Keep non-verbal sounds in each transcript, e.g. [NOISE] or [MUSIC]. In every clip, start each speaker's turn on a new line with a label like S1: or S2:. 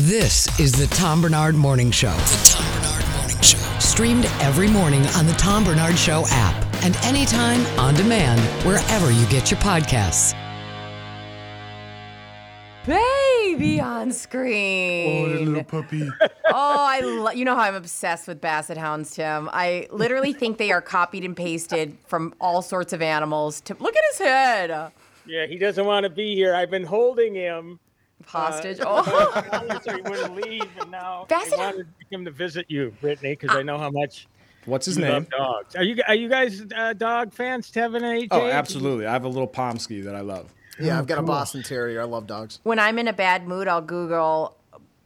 S1: This is the Tom Barnard Morning Show. The Tom Barnard Morning Show. Streamed every morning on the Tom Barnard Show app and anytime on demand wherever you get your podcasts.
S2: Baby on screen.
S3: Oh, the little puppy. [LAUGHS]
S2: Oh, I lo- you know how I'm obsessed with basset hounds, Tim. I literally think they are copied and pasted from all sorts of animals. To look at his head,
S4: Yeah, he doesn't want to be here. I've been holding him.
S2: Hostage.
S4: Uh,
S2: oh, [LAUGHS]
S4: so he wouldn't leave, and now
S2: Basset-
S4: I wanted him to visit you, Brittany, because I know how much
S3: What's his
S4: you
S3: name?
S4: love dogs. Are you are you guys uh, dog fans, Tevin and AJ?
S3: Oh, absolutely. I have a little Pomsky that I love.
S5: Yeah, I've got a Boston Terrier. I love dogs.
S2: when I'm in a bad mood, I'll Google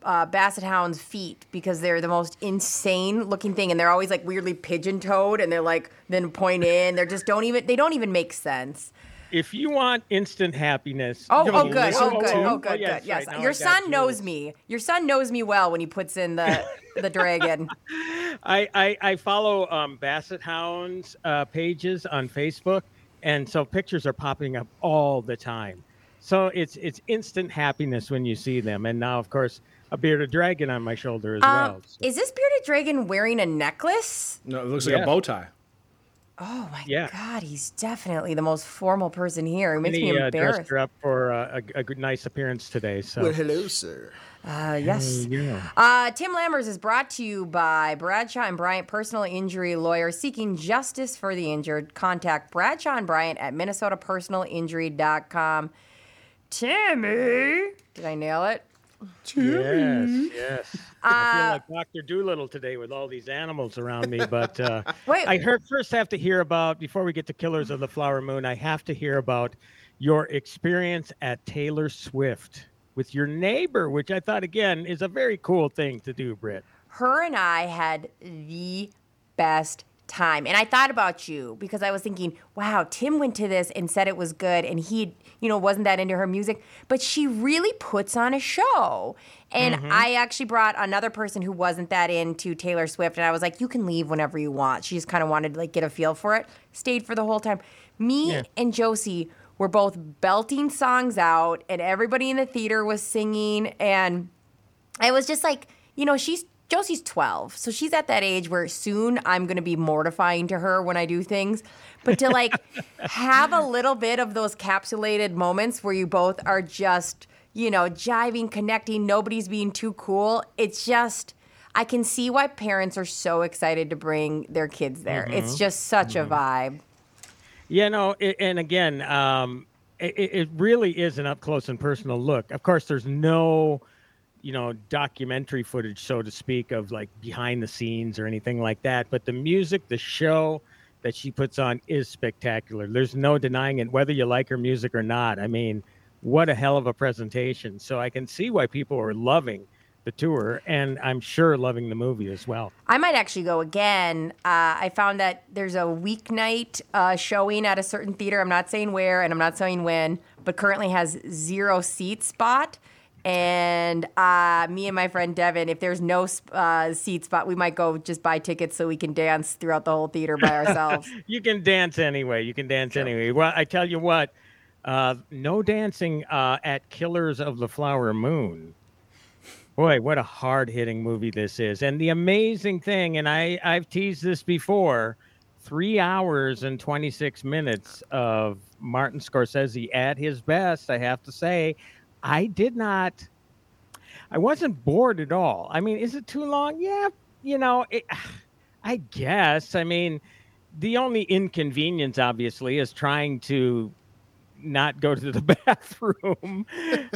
S2: uh, basset hounds' feet because they're the most insane looking thing, and they're always like weirdly pigeon-toed, and they're like then point in. They're just don't even they don't even make sense.
S4: If you want instant happiness,
S2: Oh,
S4: you have
S2: oh, good. Oh, good. Oh, good.
S4: yes,
S2: good. Yes.
S4: right, now
S2: Your
S4: I got
S2: son
S4: you.
S2: knows me. Your son knows me well when he puts in the the dragon. [LAUGHS]
S4: I, I, I follow um, Basset Hounds uh, pages on Facebook, and so pictures are popping up all the time. So it's it's instant happiness when you see them. And now, of course, a bearded dragon on my shoulder as
S2: Um,
S4: well. So-
S2: is this bearded dragon wearing a necklace?
S3: No, it looks like
S4: Yeah.
S3: a bow tie.
S2: Oh my
S4: Yeah.
S2: god, he's definitely the most formal person here. He makes
S4: He
S2: me
S4: uh,
S2: embarrassed.
S4: dressed her up for uh, a, a nice appearance today. So
S5: hello, sir.
S2: Uh, yes.
S4: yeah.
S2: Uh, Tim Lammers is brought to you by Bradshaw and Bryant Personal Injury Lawyer seeking justice for the injured. Contact Bradshaw and Bryant at minnesotapersonalinjury.com. Timmy, did I nail it?
S4: Yes, yes. I
S2: Uh,
S4: feel like Doctor Doolittle today with all these animals around me. But uh, [LAUGHS]
S2: Wait.
S4: I heard first have to hear about before we get to Killers of the Flower Moon. I have to hear about your experience at Taylor Swift with your neighbor, which I thought again is a very cool thing to do, Britt.
S2: her and I had the best time. And I thought about you because I was thinking, wow, Tim went to this and said it was good and he, you know, wasn't that into her music, but she really puts on a show. And mm-hmm. I actually brought another person who wasn't that into Taylor Swift and I was like, you can leave whenever you want. She just kind of wanted to like get a feel for it. Stayed for the whole time. Me
S4: Yeah.
S2: and Josie were both belting songs out and everybody in the theater was singing and I was just like, you know, she's Josie's 12, so she's at that age where soon I'm going to be mortifying to her when I do things. But to like [LAUGHS] have a little bit of those capsulated moments where you both are just, you know, jiving, connecting, nobody's being too cool. It's just I can see why parents are so excited to bring their kids there. It's just such a vibe.
S4: Yeah, no, it, and again, um, it, it really is an up close and personal look. Of course, there's no, you know, documentary footage, so to speak, of like behind the scenes or anything like that. But the music, the show that she puts on is spectacular. There's no denying it, whether you like her music or not. I mean, what a hell of a presentation. So I can see why people are loving the tour, and I'm sure loving the movie as well.
S2: I might actually go again. Uh, I found that there's a weeknight uh, showing at a certain theater. I'm not saying where and I'm not saying when, but currently has zero seat spot. And uh, me and my friend Devin, if there's no uh, seat spot, we might go just buy tickets so we can dance throughout the whole theater by [LAUGHS] ourselves.
S4: you can dance anyway. You can dance anyway. Well, I tell you what, uh, no dancing uh, at Killers of the Flower Moon. Boy, what a hard hitting movie this is. And the amazing thing, and I, I've teased this before three hours and 26 minutes of Martin Scorsese at his best, I have to say. I did not, I wasn't bored at all. I mean, is it too long? Yeah, you know, it, [SIGHS] I guess. I mean, the only inconvenience, obviously, is trying to not go to the [LAUGHS] bathroom.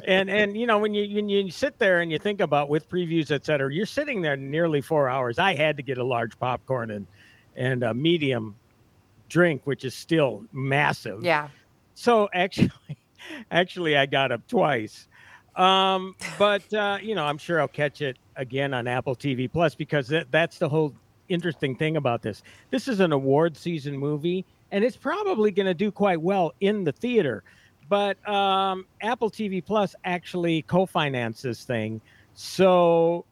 S4: and and you know, when you when you sit there and you think about with previews, et cetera, you're sitting there nearly four hours. I had to get a large popcorn and and a medium drink, which is still massive.
S2: yeah.
S4: So [LAUGHS] actually, actually, I got up twice. Um, but uh, you know, I'm sure I'll catch it again on Apple TV Plus because that, that's the whole interesting thing about this. This is an award season movie, and it's probably going to do quite well in the theater. But um, Apple TV Plus actually co-financed this thing, so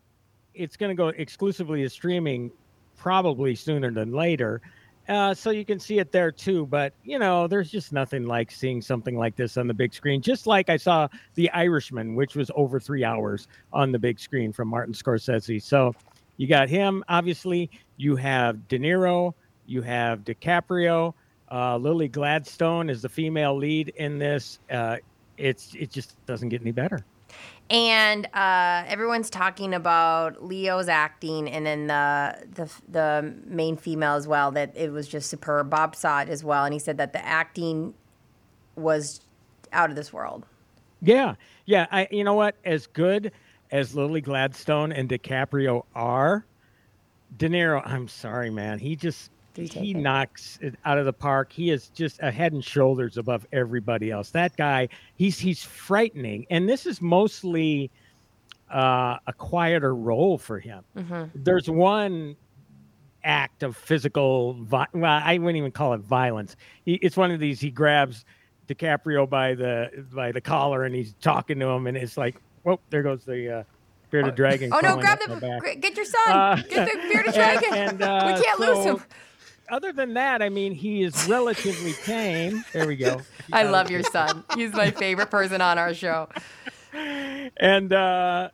S4: it's going to go exclusively to streaming, probably sooner than later. Uh, so you can see it there too. But you know, there's just nothing like seeing something like this on the big screen. Just like I saw The Irishman, which was over three hours on the big screen from Martin Scorsese. So you got him. Obviously, you have De Niro, you have DiCaprio. Uh, Lily Gladstone is the female lead in this. Uh, it's it just doesn't get any better.
S2: And uh, everyone's talking about Leo's acting, and then the, the the main female as well. That it was just superb. Bob saw it as well, and he said that the acting was out of this world.
S4: Yeah, yeah. I you know what? As good as Lily Gladstone and DiCaprio are, De Niro. I'm sorry, man. He just he knocks it out of the park. He is just a head and shoulders above everybody else. That guy, he's he's frightening, and this is mostly uh, a quieter role for him. There's one act of physical, vi- well, I wouldn't even call it violence. He, it's one of these. He grabs DiCaprio by the by the collar and he's talking to him, and it's like, whoa, there goes the uh, bearded dragon.
S2: Oh no! Grab the
S4: back.
S2: get your son.
S4: Uh,
S2: get the bearded [LAUGHS]
S4: and-
S2: dragon.
S4: and, uh,
S2: we can't lose him.
S4: Other than that, I mean, he is relatively tame. There we go. [LAUGHS]
S2: I love your son. He's my favorite person on our show.
S4: and uh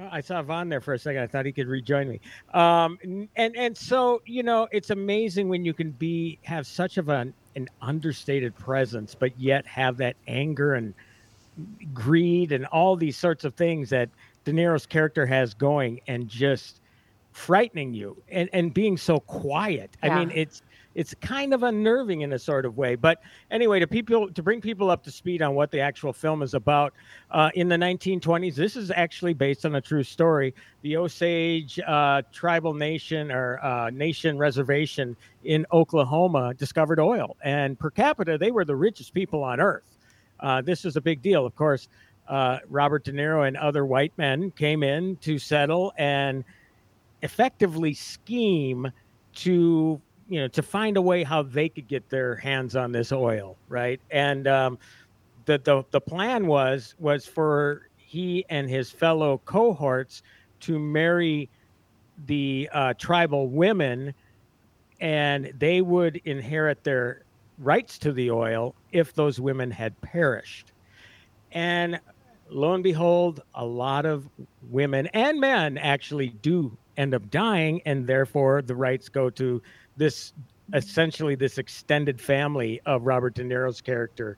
S4: I saw Vaughn there for a second. I thought he could rejoin me. Um, and and so you know, it's amazing when you can be have such of an an understated presence, but yet have that anger and greed and all these sorts of things that De Niro's character has going, and just frightening you and and being so quiet. I mean, it's it's kind of unnerving in a sort of way. But anyway, to people to bring people up to speed on what the actual film is about, uh, in the 1920s, this is actually based on a true story. The Osage uh, tribal nation or uh, nation reservation in Oklahoma discovered oil, and per capita, they were the richest people on earth. Uh, this is a big deal, of course. Uh, Robert De Niro and other white men came in to settle and effectively scheme to you know to find a way how they could get their hands on this oil right? And um, the, the the plan was was for he and his fellow cohorts to marry the uh, tribal women and they would inherit their rights to the oil if those women had perished. And lo and behold, a lot of women and men actually do end up dying, and therefore the rights go to this essentially this extended family of Robert De Niro's character.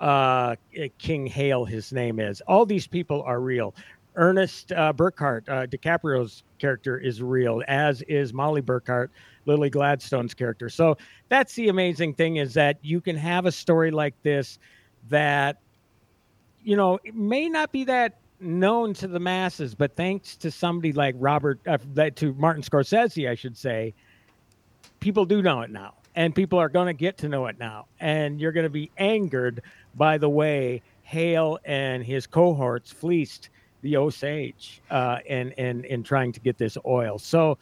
S4: Uh, King Hale, his name is. All these people are real. Ernest uh, Burkhart, uh, DiCaprio's character, is real, as is Molly Burkhart, Lily Gladstone's character. So that's the amazing thing is that you can have a story like this that you know, it may not be that known to the masses, but thanks to somebody like Robert, uh, to Martin Scorsese, I should say, people do know it now, and people are going to get to know it now, and you're going to be angered by the way Hale and his cohorts fleeced the Osage uh, and and in trying to get this oil. So.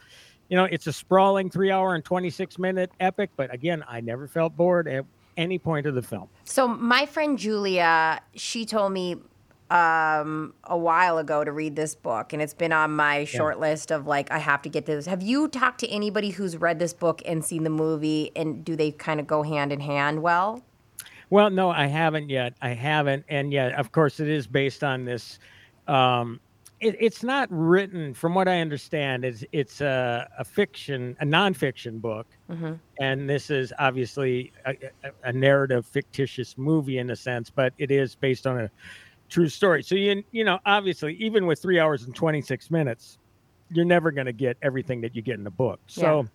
S4: You know, it's a sprawling three hour and 26 minute epic, but again, I never felt bored at any point of the film.
S2: So my friend Julia, she told me um, a while ago to read this book, and it's been on my short list of like I have to get this. Have you talked to anybody who's read this book and seen the movie, and do they kind of go hand in hand well?
S4: Well, no, I haven't yet. I haven't, and yet, of course, it is based on this. Um, it, it's not written, from what I understand, it's it's a, a fiction, a nonfiction book, and this is obviously a, a, a narrative, fictitious movie in a sense, but it is based on a true story. So you you know, obviously, even with three hours and twenty six minutes, you're never going to get everything that you get in the book. So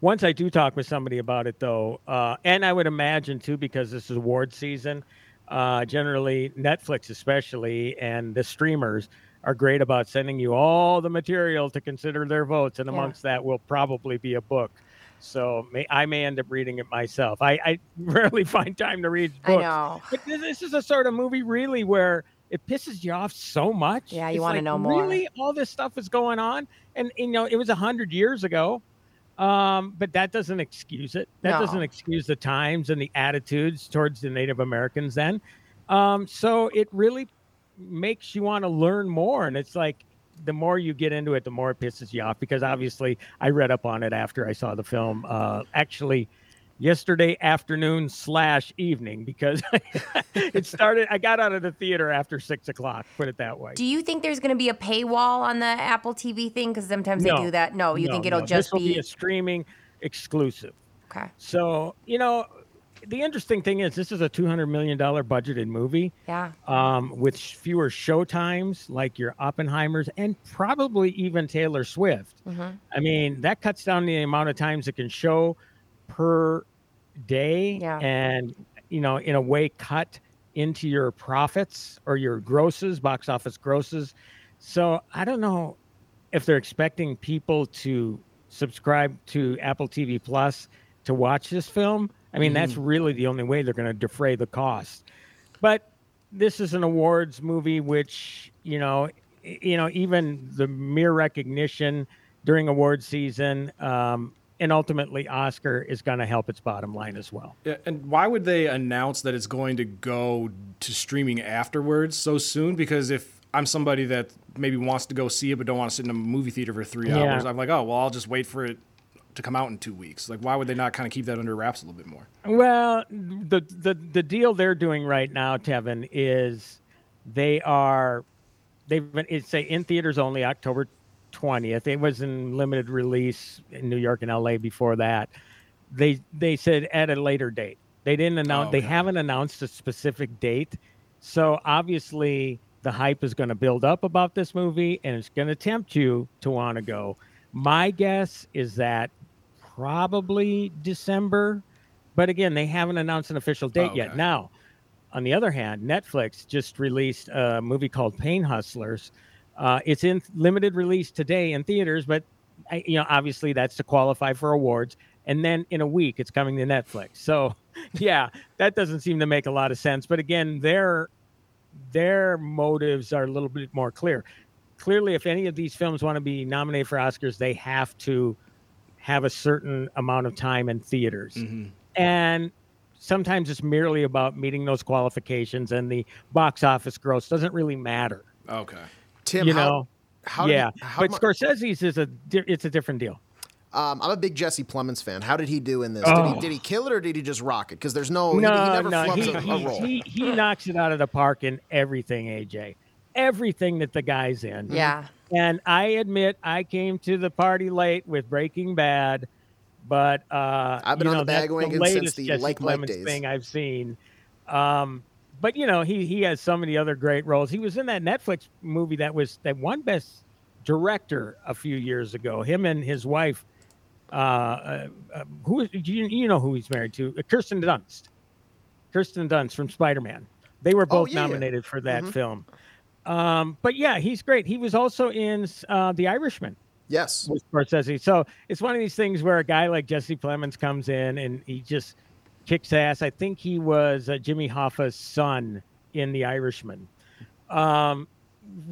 S4: once I do talk with somebody about it, though, uh, and I would imagine too, because this is award season, uh, generally Netflix, especially, and the streamers are great about sending you all the material to consider their votes, and
S2: Yeah.
S4: amongst that will probably be a book. So may, I may end up reading it myself. I, I [LAUGHS] rarely find time to read books.
S2: I know.
S4: But this, this is a sort of movie, really, where it pisses you off so much.
S2: Yeah, you wanna
S4: like,
S2: know more.
S4: Really, all this stuff is going on, and you know, it was a hundred years ago. Um, but that doesn't excuse it. That
S2: No.
S4: doesn't excuse the times and the attitudes towards the Native Americans then. Um, so it really makes you want to learn more. And it's like the more you get into it, the more it pisses you off because obviously I read up on it after I saw the film. Uh, actually, yesterday afternoon slash evening because [LAUGHS] it started. I got out of the theater after six o'clock. Put it that way.
S2: Do you think there's going to be a paywall on the Apple TV thing? Because sometimes they do that. No, you
S4: No,
S2: think it'll
S4: no,
S2: just be,
S4: be a streaming exclusive.
S2: okay?
S4: So you know, the interesting thing is this is a two hundred million dollar budgeted movie.
S2: Yeah.
S4: um, with fewer show times like your Oppenheimers and probably even Taylor Swift.
S2: Mhm.
S4: I mean, that cuts down the amount of times it can show per day
S2: Yeah.
S4: and, you know, in a way, cut into your profits or your grosses, box office grosses. So I don't know if they're expecting people to subscribe to Apple TV Plus to watch this film. I mean, that's really the only way they're going to defray the cost. But this is an awards movie, which you know, you know, even the mere recognition during award season, um, and ultimately Oscar is going to help its bottom line as well.
S3: Yeah, and why would they announce that it's going to go to streaming afterwards so soon? Because if I'm somebody that maybe wants to go see it but don't want to sit in a movie theater for three
S4: Yeah.
S3: hours, I'm like, oh well, I'll just wait for it to come out in two weeks. Like, why would they not kind of keep that under wraps a little bit more?
S4: Well, the the the deal they're doing right now, Tevin, is they are they've been it's say in theaters only October twentieth. It was in limited release in New York and LA before that. They they said at a later date. They didn't announce. Oh, they
S3: okay.
S4: haven't announced a specific date. So obviously the hype is going to build up about this movie, and it's going to tempt you to want to go. My guess is that probably December, but again, they haven't announced an official date yet.
S3: Okay.
S4: Now, on the other hand, Netflix just released a movie called Pain Hustlers. Uh, it's in limited release today in theaters, but I, you know, obviously that's to qualify for awards. And then in a week, it's coming to Netflix. So, [LAUGHS] yeah, that doesn't seem to make a lot of sense. But again, their their motives are a little bit more clear. Clearly, if any of these films want to be nominated for Oscars, they have to have a certain amount of time in theaters. And sometimes it's merely about meeting those qualifications, and the box office gross doesn't really matter.
S3: Okay.
S5: Tim,
S4: you
S5: how,
S4: know,
S5: how
S4: yeah.
S5: he- how
S4: but
S5: mu-
S4: Scorsese's is a di- it's a different deal.
S5: um, I'm a big Jesse Plemons fan. How did he do in this? Did,
S4: Oh.
S5: he, did he kill it or did he just rock it? Because there's no,
S4: no,
S5: he never
S4: no,
S5: flubs
S4: he,
S5: a, a role.
S4: he, he knocks it out of the park in everything, AJ. Everything that the guy's in.
S2: Yeah.
S4: And I admit I came to the party late with Breaking Bad, but uh,
S5: I've been
S4: you
S5: on
S4: know,
S5: the
S4: that's
S5: bandwagon since the
S4: Jesse
S5: Like Mike days.
S4: thing I've seen. Um, but you know, he he has so many other great roles. He was in that Netflix movie that was that won Best Director a few years ago. Him and his wife, uh, uh, uh, who you, you know who he's married to? Uh, Kirsten Dunst. Kirsten Dunst from Spider Man. They were both
S5: Oh, yeah, yeah.
S4: nominated for that
S5: Mhm.
S4: film. Um, but yeah, he's great. He was also in uh, The Irishman
S5: yes.
S4: with Scorsese. So it's one of these things where a guy like Jesse Plemons comes in and he just kicks ass. I think he was uh, Jimmy Hoffa's son in The Irishman, um,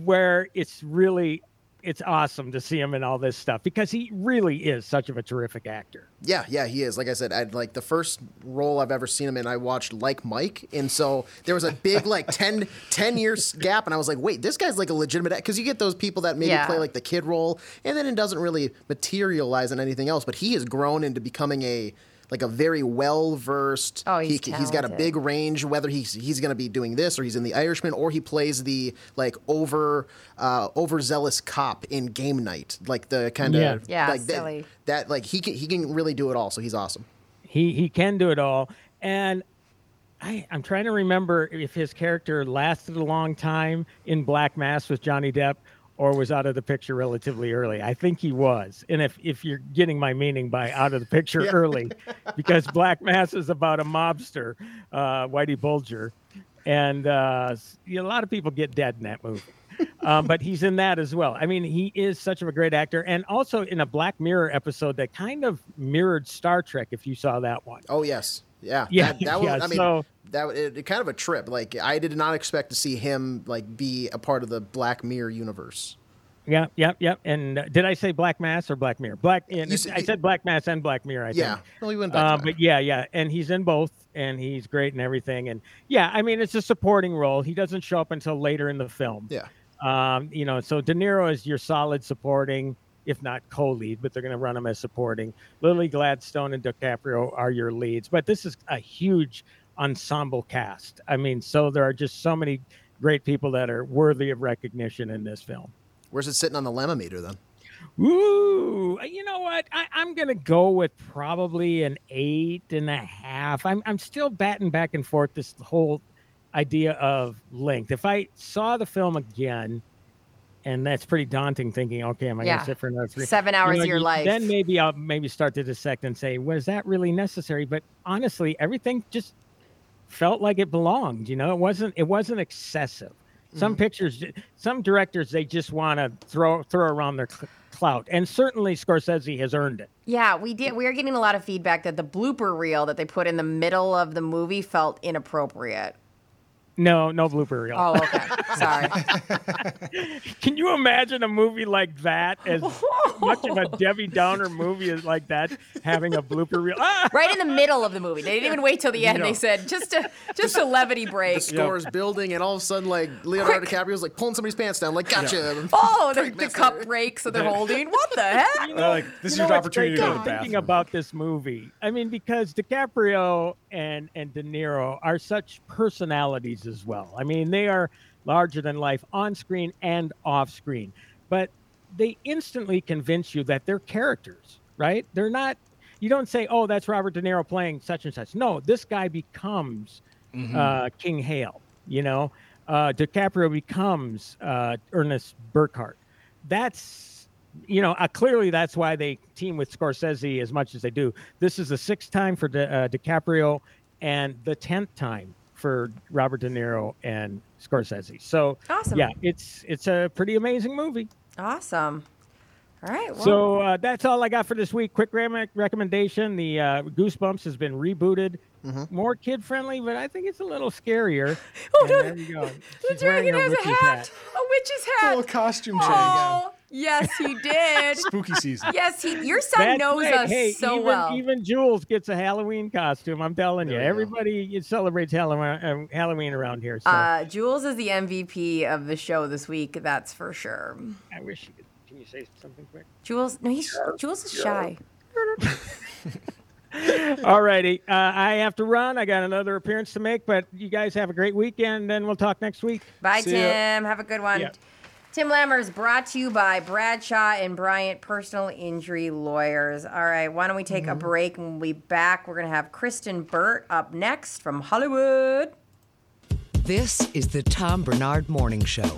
S4: where it's really it's awesome to see him in all this stuff because he really is such of a terrific actor.
S5: Yeah, yeah, he is. Like I said, I like the first role I've ever seen him in. I watched Like Mike, and so there was a big [LAUGHS] like 10, 10 years gap, and I was like, wait, this guy's like a legitimate because you get those people that maybe
S2: Yeah.
S5: play like the kid role, and then it doesn't really materialize in anything else. But he has grown into becoming a like a very well versed.
S2: Oh, he's
S5: he, has got a big range. Whether he's he's going to be doing this or he's in The Irishman or he plays the like over uh, overzealous cop in Game Night, like the kind of
S4: Yeah.
S2: Yeah,
S5: like that-
S2: silly.
S5: that like he can he can really do it all. So he's awesome.
S4: He he can do it all, and I I'm trying to remember if his character lasted a long time in Black Mass with Johnny Depp or was out of the picture relatively early. I think he was, and if if you're getting my meaning by out of the picture early, [LAUGHS] because Black Mass is about a mobster, uh, Whitey Bulger, and uh, s- you know, a lot of people get dead in that movie. um, but he's in that as well. I mean, he is such of a great actor, and also in a Black Mirror episode that kind of mirrored Star Trek. If you saw that one,
S5: Oh yes, Yeah,
S4: Yeah,
S5: That, that [LAUGHS] was, I mean,
S4: so-
S5: that it, it kind of a trip. Like I did not expect to see him like be a part of the Black Mirror universe.
S4: Yeah, yep, yep. And uh, did I say Black Mass or Black Mirror? Black. And
S5: You
S4: I said Black Mass and Black Mirror. I
S5: Yeah,
S4: think.
S5: well, he went back.
S4: Uh,
S5: to
S4: but yeah, yeah, and he's in both, and he's great and everything. And yeah, I mean, it's a supporting role. He doesn't show up until later in the film.
S5: yeah,
S4: Um, you know, so De Niro is your solid supporting, if not co-lead, but they're going to run them as supporting. Lily Gladstone and DiCaprio are your leads, but this is a huge ensemble cast. I mean, so there are just so many great people that are worthy of recognition in this film.
S5: where's it sitting on the lemma meter then?
S4: Ooh, you know what? I, I'm gonna go with probably an eight and a half. I'm I'm still batting back and forth this whole idea of length. If I saw the film again, and that's pretty daunting, thinking, okay, am I
S2: Yeah.
S4: gonna sit for another three?
S2: Seven hours
S4: you know,
S2: of your
S4: you-
S2: life.
S4: Then maybe I'll maybe start to dissect and say, was that really necessary? But honestly, everything just felt like it belonged. You know, it wasn't it wasn't excessive. Some
S2: Mm-hmm.
S4: pictures, some directors, they just want to throw throw around their cl- clout, and certainly Scorsese has earned it.
S2: Yeah, we did. We are getting a lot of feedback that the blooper reel that they put in the middle of the movie felt inappropriate.
S4: No, no blooper reel.
S2: Oh, okay. Sorry. [LAUGHS]
S4: Can you imagine a movie like that as [LAUGHS] much of a Debbie Downer movie as like that having a blooper reel? Ah!
S2: Right in the middle of the movie. They didn't even wait till the end. They said just a just a levity break.
S5: The score is building, and all of a sudden, like Leonardo
S2: Quick.
S5: DiCaprio's like pulling somebody's pants down, like gotcha. [LAUGHS]
S2: Oh, the,
S5: Break
S2: the
S5: master.
S2: cup breaks that they're holding. What the heck?
S4: You
S3: They're like, this is
S4: you know
S3: your
S4: what's
S3: opportunity to go to the
S4: thinking
S3: bathroom.
S4: about this movie. I mean, because DiCaprio and and De Niro are such personalities as well. I mean, they are larger than life on screen and off screen, but they instantly convince you that they're characters, right? They're not. You don't say, "Oh, that's Robert De Niro playing such and such." No, this guy becomes uh, King Hale. You know, uh, DiCaprio becomes uh, Ernest Burkhart. That's you know uh, clearly that's why they team with Scorsese as much as they do. This is the sixth time for Di- uh, DiCaprio and the tenth time for Robert De Niro and Scorsese. So
S2: Awesome.
S4: yeah, it's it's a pretty amazing movie.
S2: Awesome. All right. Well,
S4: So uh, that's all I got for this week. Quick rem- recommendation: the uh, Goosebumps has been rebooted, more kid friendly, but I think it's a little scarier. [LAUGHS]
S2: Oh,
S4: And
S2: no,
S4: there we go.
S2: the
S4: She's
S2: dragon has a
S4: witch's
S2: hat. A witch's hat.
S3: a Full costume change.
S2: Oh, yes, he did.
S3: Spooky season.
S2: yes, he. Your son
S4: That's
S2: knows
S4: right.
S2: us
S4: hey,
S2: so
S4: even,
S2: well.
S4: Even Jules gets a Halloween costume. I'm telling you,
S5: There we go.
S4: everybody celebrates Halloween, um, Halloween around here. So
S2: Uh, Jules is the MVP of the show this week. That's for sure.
S4: I wish you could. Can you say something quick?
S2: Jules, no, he's Jules is shy. [LAUGHS]
S4: All righty. Uh, I have to run. I got another appearance to make, but you guys have a great weekend, and we'll talk next week.
S2: Bye,
S3: See ya.
S2: Tim. Have a good one.
S4: Yeah.
S2: Tim Lammers is brought to you by Bradshaw and Bryant Personal Injury Lawyers. All right, why don't we take a mm-hmm. break and we'll be back? We're going to have Kristyn Burtt up next from Hollywood.
S1: This is the Tom Barnard Morning Show.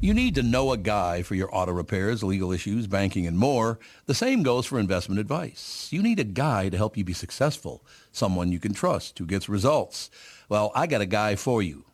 S6: You need to know a guy for your auto repairs, legal issues, banking, and more. The same goes for investment advice. You need a guy to help you be successful, someone you can trust who gets results. Well, I got a guy for you.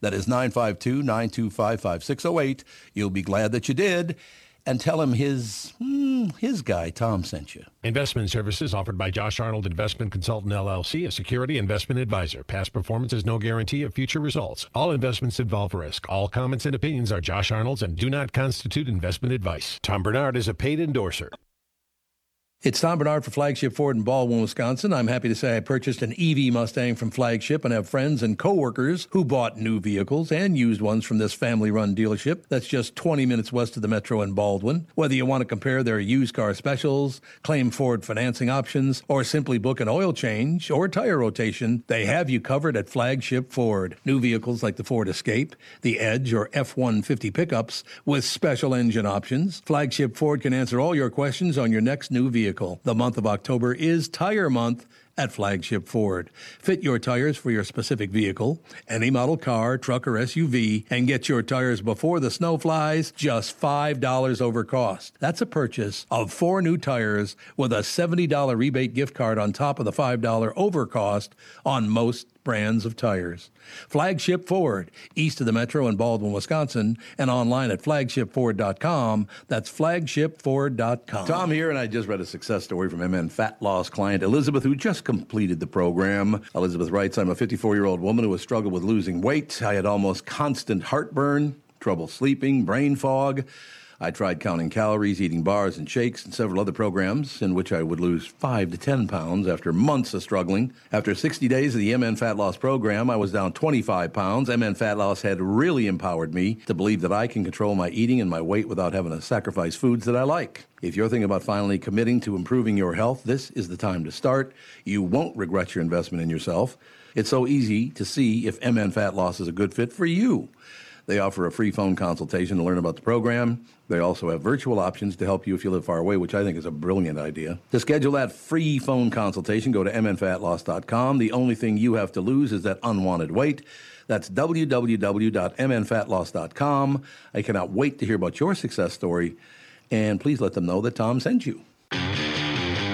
S6: That is 952-925-5608. You'll be glad that you did and tell him his hmm, his guy Tom sent you.
S7: Investment services offered by Josh Arnold Investment Consultant LLC, a security investment advisor. Past performance is no guarantee of future results. All investments involve risk. All comments and opinions are Josh Arnold's and do not constitute investment advice. Tom Barnard is a paid endorser.
S6: It's Tom Barnard for Flagship Ford in Baldwin, Wisconsin. I'm happy to say I purchased an EV Mustang from Flagship and have friends and coworkers who bought new vehicles and used ones from this family-run dealership that's just 20 minutes west of the metro in Baldwin. Whether you want to compare their used car specials, claim Ford financing options, or simply book an oil change or tire rotation, they have you covered at Flagship Ford. New vehicles like the Ford Escape, the Edge, or F-150 pickups with special engine options. Flagship Ford can answer all your questions on your next new vehicle. The month of October is Tire Month at Flagship Ford. Fit your tires for your specific vehicle, any model car, truck, or SUV, and get your tires before the snow flies just $5 over cost. That's a purchase of four new tires with a $70 rebate gift card on top of the $5 over cost on most brands of tires. Flagship Ford, east of the metro in Baldwin, Wisconsin, and online at flagshipford.com. That's flagshipford.com. Tom here, and I just read a success story from MN Fat Loss client Elizabeth, who just completed the program. Elizabeth writes, I'm a 54 year old woman who has struggled with losing weight. I had almost constant heartburn, trouble sleeping, brain fog. I tried counting calories, eating bars and shakes, and several other programs in which I would lose 5 to 10 pounds after months of struggling. After 60 days of the MN Fat Loss program, I was down 25 pounds. MN Fat Loss had really empowered me to believe that I can control my eating and my weight without having to sacrifice foods that I like. If you're thinking about finally committing to improving your health, this is the time to start. You won't regret your investment in yourself. It's so easy to see if MN Fat Loss is a good fit for you. They offer a free phone consultation to learn about the program. They also have virtual options to help you if you live far away, which I think is a brilliant idea. To schedule that free phone consultation, go to mnfatloss.com. The only thing you have to lose is that unwanted weight. That's www.mnfatloss.com. I cannot wait to hear about your success story, and please let them know that Tom sent you.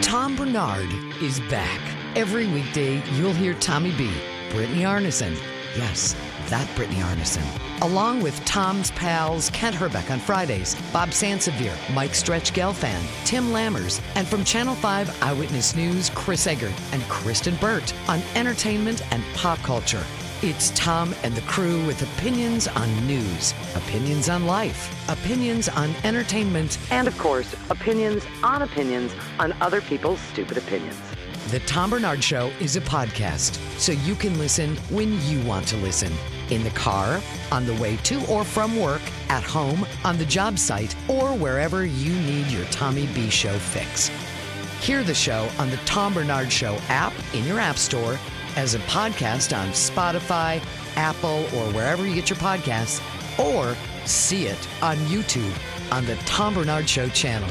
S1: Tom Barnard is back. Every weekday, you'll hear Tommy B, Brittany Arneson. Yes, that Brittany Arneson. Along with Tom's pals Kent Hrbek on Fridays, Bob Sansevere, Mike Stretch Gelfand, Tim Lammers, and from Channel 5 Eyewitness News, Chris Egert and Kristyn Burtt on entertainment and pop culture. It's Tom and the crew with opinions on news, opinions on life, opinions on entertainment, and of course, opinions on opinions on other people's stupid opinions. The Tom Barnard Show is a podcast, so you can listen when you want to listen. In the car, on the way to or from work, at home, on the job site, or wherever you need your Tommy B Show fix. Hear the show on the Tom Barnard Show app in your app store, as a podcast on Spotify, Apple, or wherever you get your podcasts, or see it on YouTube on the Tom Barnard Show channel.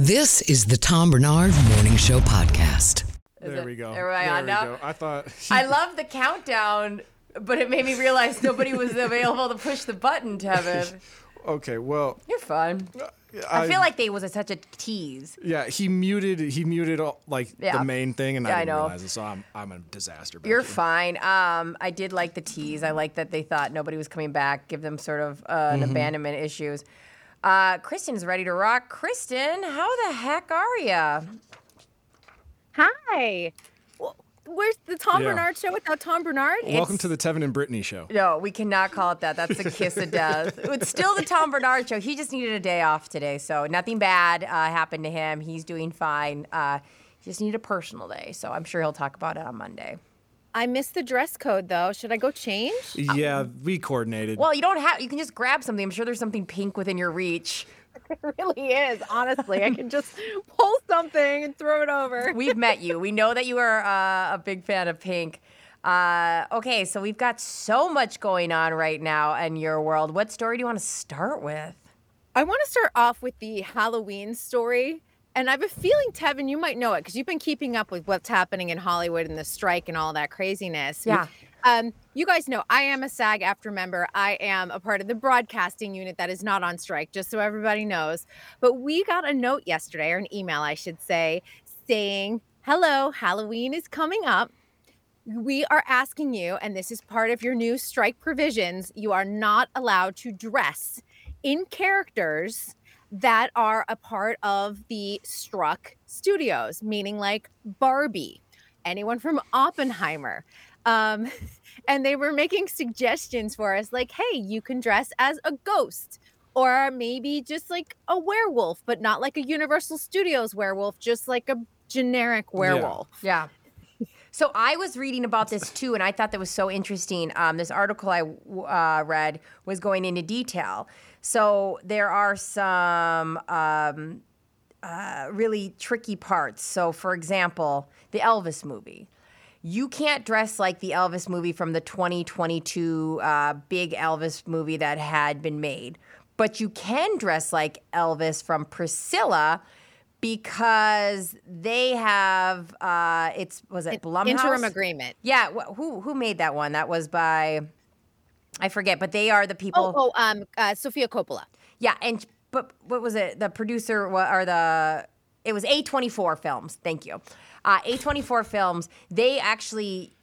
S1: This is the Tom Barnard Morning Show podcast.
S3: There we go.
S2: Everybody
S3: there
S2: on
S3: we
S2: now?
S3: go. I thought. [LAUGHS]
S2: I love the countdown, but it made me realize nobody was [LAUGHS] available to push the button, Tevin. [LAUGHS]
S3: okay, well,
S2: You're fine. I, feel like they was a, such a tease.
S3: Yeah, he muted. He muted all, like
S2: Yeah.
S3: the main thing, and
S2: Yeah, I
S3: I didn't
S2: know.
S3: realize it. So I'm I'm a disaster.
S2: You're
S3: here.
S2: fine. Um, I did like the tease. I like that they thought nobody was coming back. Give them sort of uh, an
S3: Mhm.
S2: abandonment issues. Uh, Kristyn's ready to rock. Kristyn, how the heck are you?
S8: Hi. Well, Where's the Tom
S3: Yeah.
S8: Barnard show without Tom Barnard?
S3: Welcome to the Tevin and Brittany show.
S2: No, we cannot call it that. That's the kiss of death. [LAUGHS] It's still the Tom Barnard show. He just needed a day off today, so nothing bad uh, happened to him. He's doing fine. Uh, he just needed a personal day, so I'm sure he'll talk about it on Monday.
S8: I missed the dress code though. Should I go change?
S3: Yeah, we coordinated.
S2: Well, you don't have. You can just grab something. I'm sure there's something pink within your reach. [LAUGHS]
S8: It really is. Honestly, I can just [LAUGHS] pull something and throw it over. [LAUGHS]
S2: We've met you. We know that you are uh, a big fan of pink. Uh, okay, so we've got so much going on right now in your world. What story do you want to start with?
S8: I want to start off with the Halloween story. And I have a feeling, Tevin, you might know it because you've been keeping up with what's happening in Hollywood and the strike and all that craziness.
S2: Yeah.
S8: Um, you guys know I am a SAG AFTRA member. I am a part of the broadcasting unit that is not on strike, just so everybody knows. But we got a note yesterday, or an email, I should say, saying, Hello, Halloween is coming up. We are asking you, and this is part of your new strike provisions, you are not allowed to dress in characters that are a part of the struck studios, meaning like Barbie, anyone from Oppenheimer. Um, [LAUGHS] and they were making suggestions for us like, hey, you can dress as a ghost. Or maybe just like a werewolf, but not like a Universal Studios werewolf, just like a generic werewolf.
S2: Yeah. So I was reading about this too, and I thought that was so interesting. Um, this article I uh, read was going into detail. So there are some um, uh, really tricky parts. So, for example, the Elvis movie. You can't dress like the Elvis movie from the 2022 uh, big Elvis movie that had been made, but you can dress like Elvis from Priscilla because they have uh, it's was it Blumhouse
S8: Interim agreement.
S2: Yeah, wh- who who made that one? That was by I forget, but they are the people.
S8: Oh, oh um, uh, Sofia Coppola.
S2: Yeah, and but what was it? The producer or the it was A24 Films. Thank you. Uh, A24 Films. They actually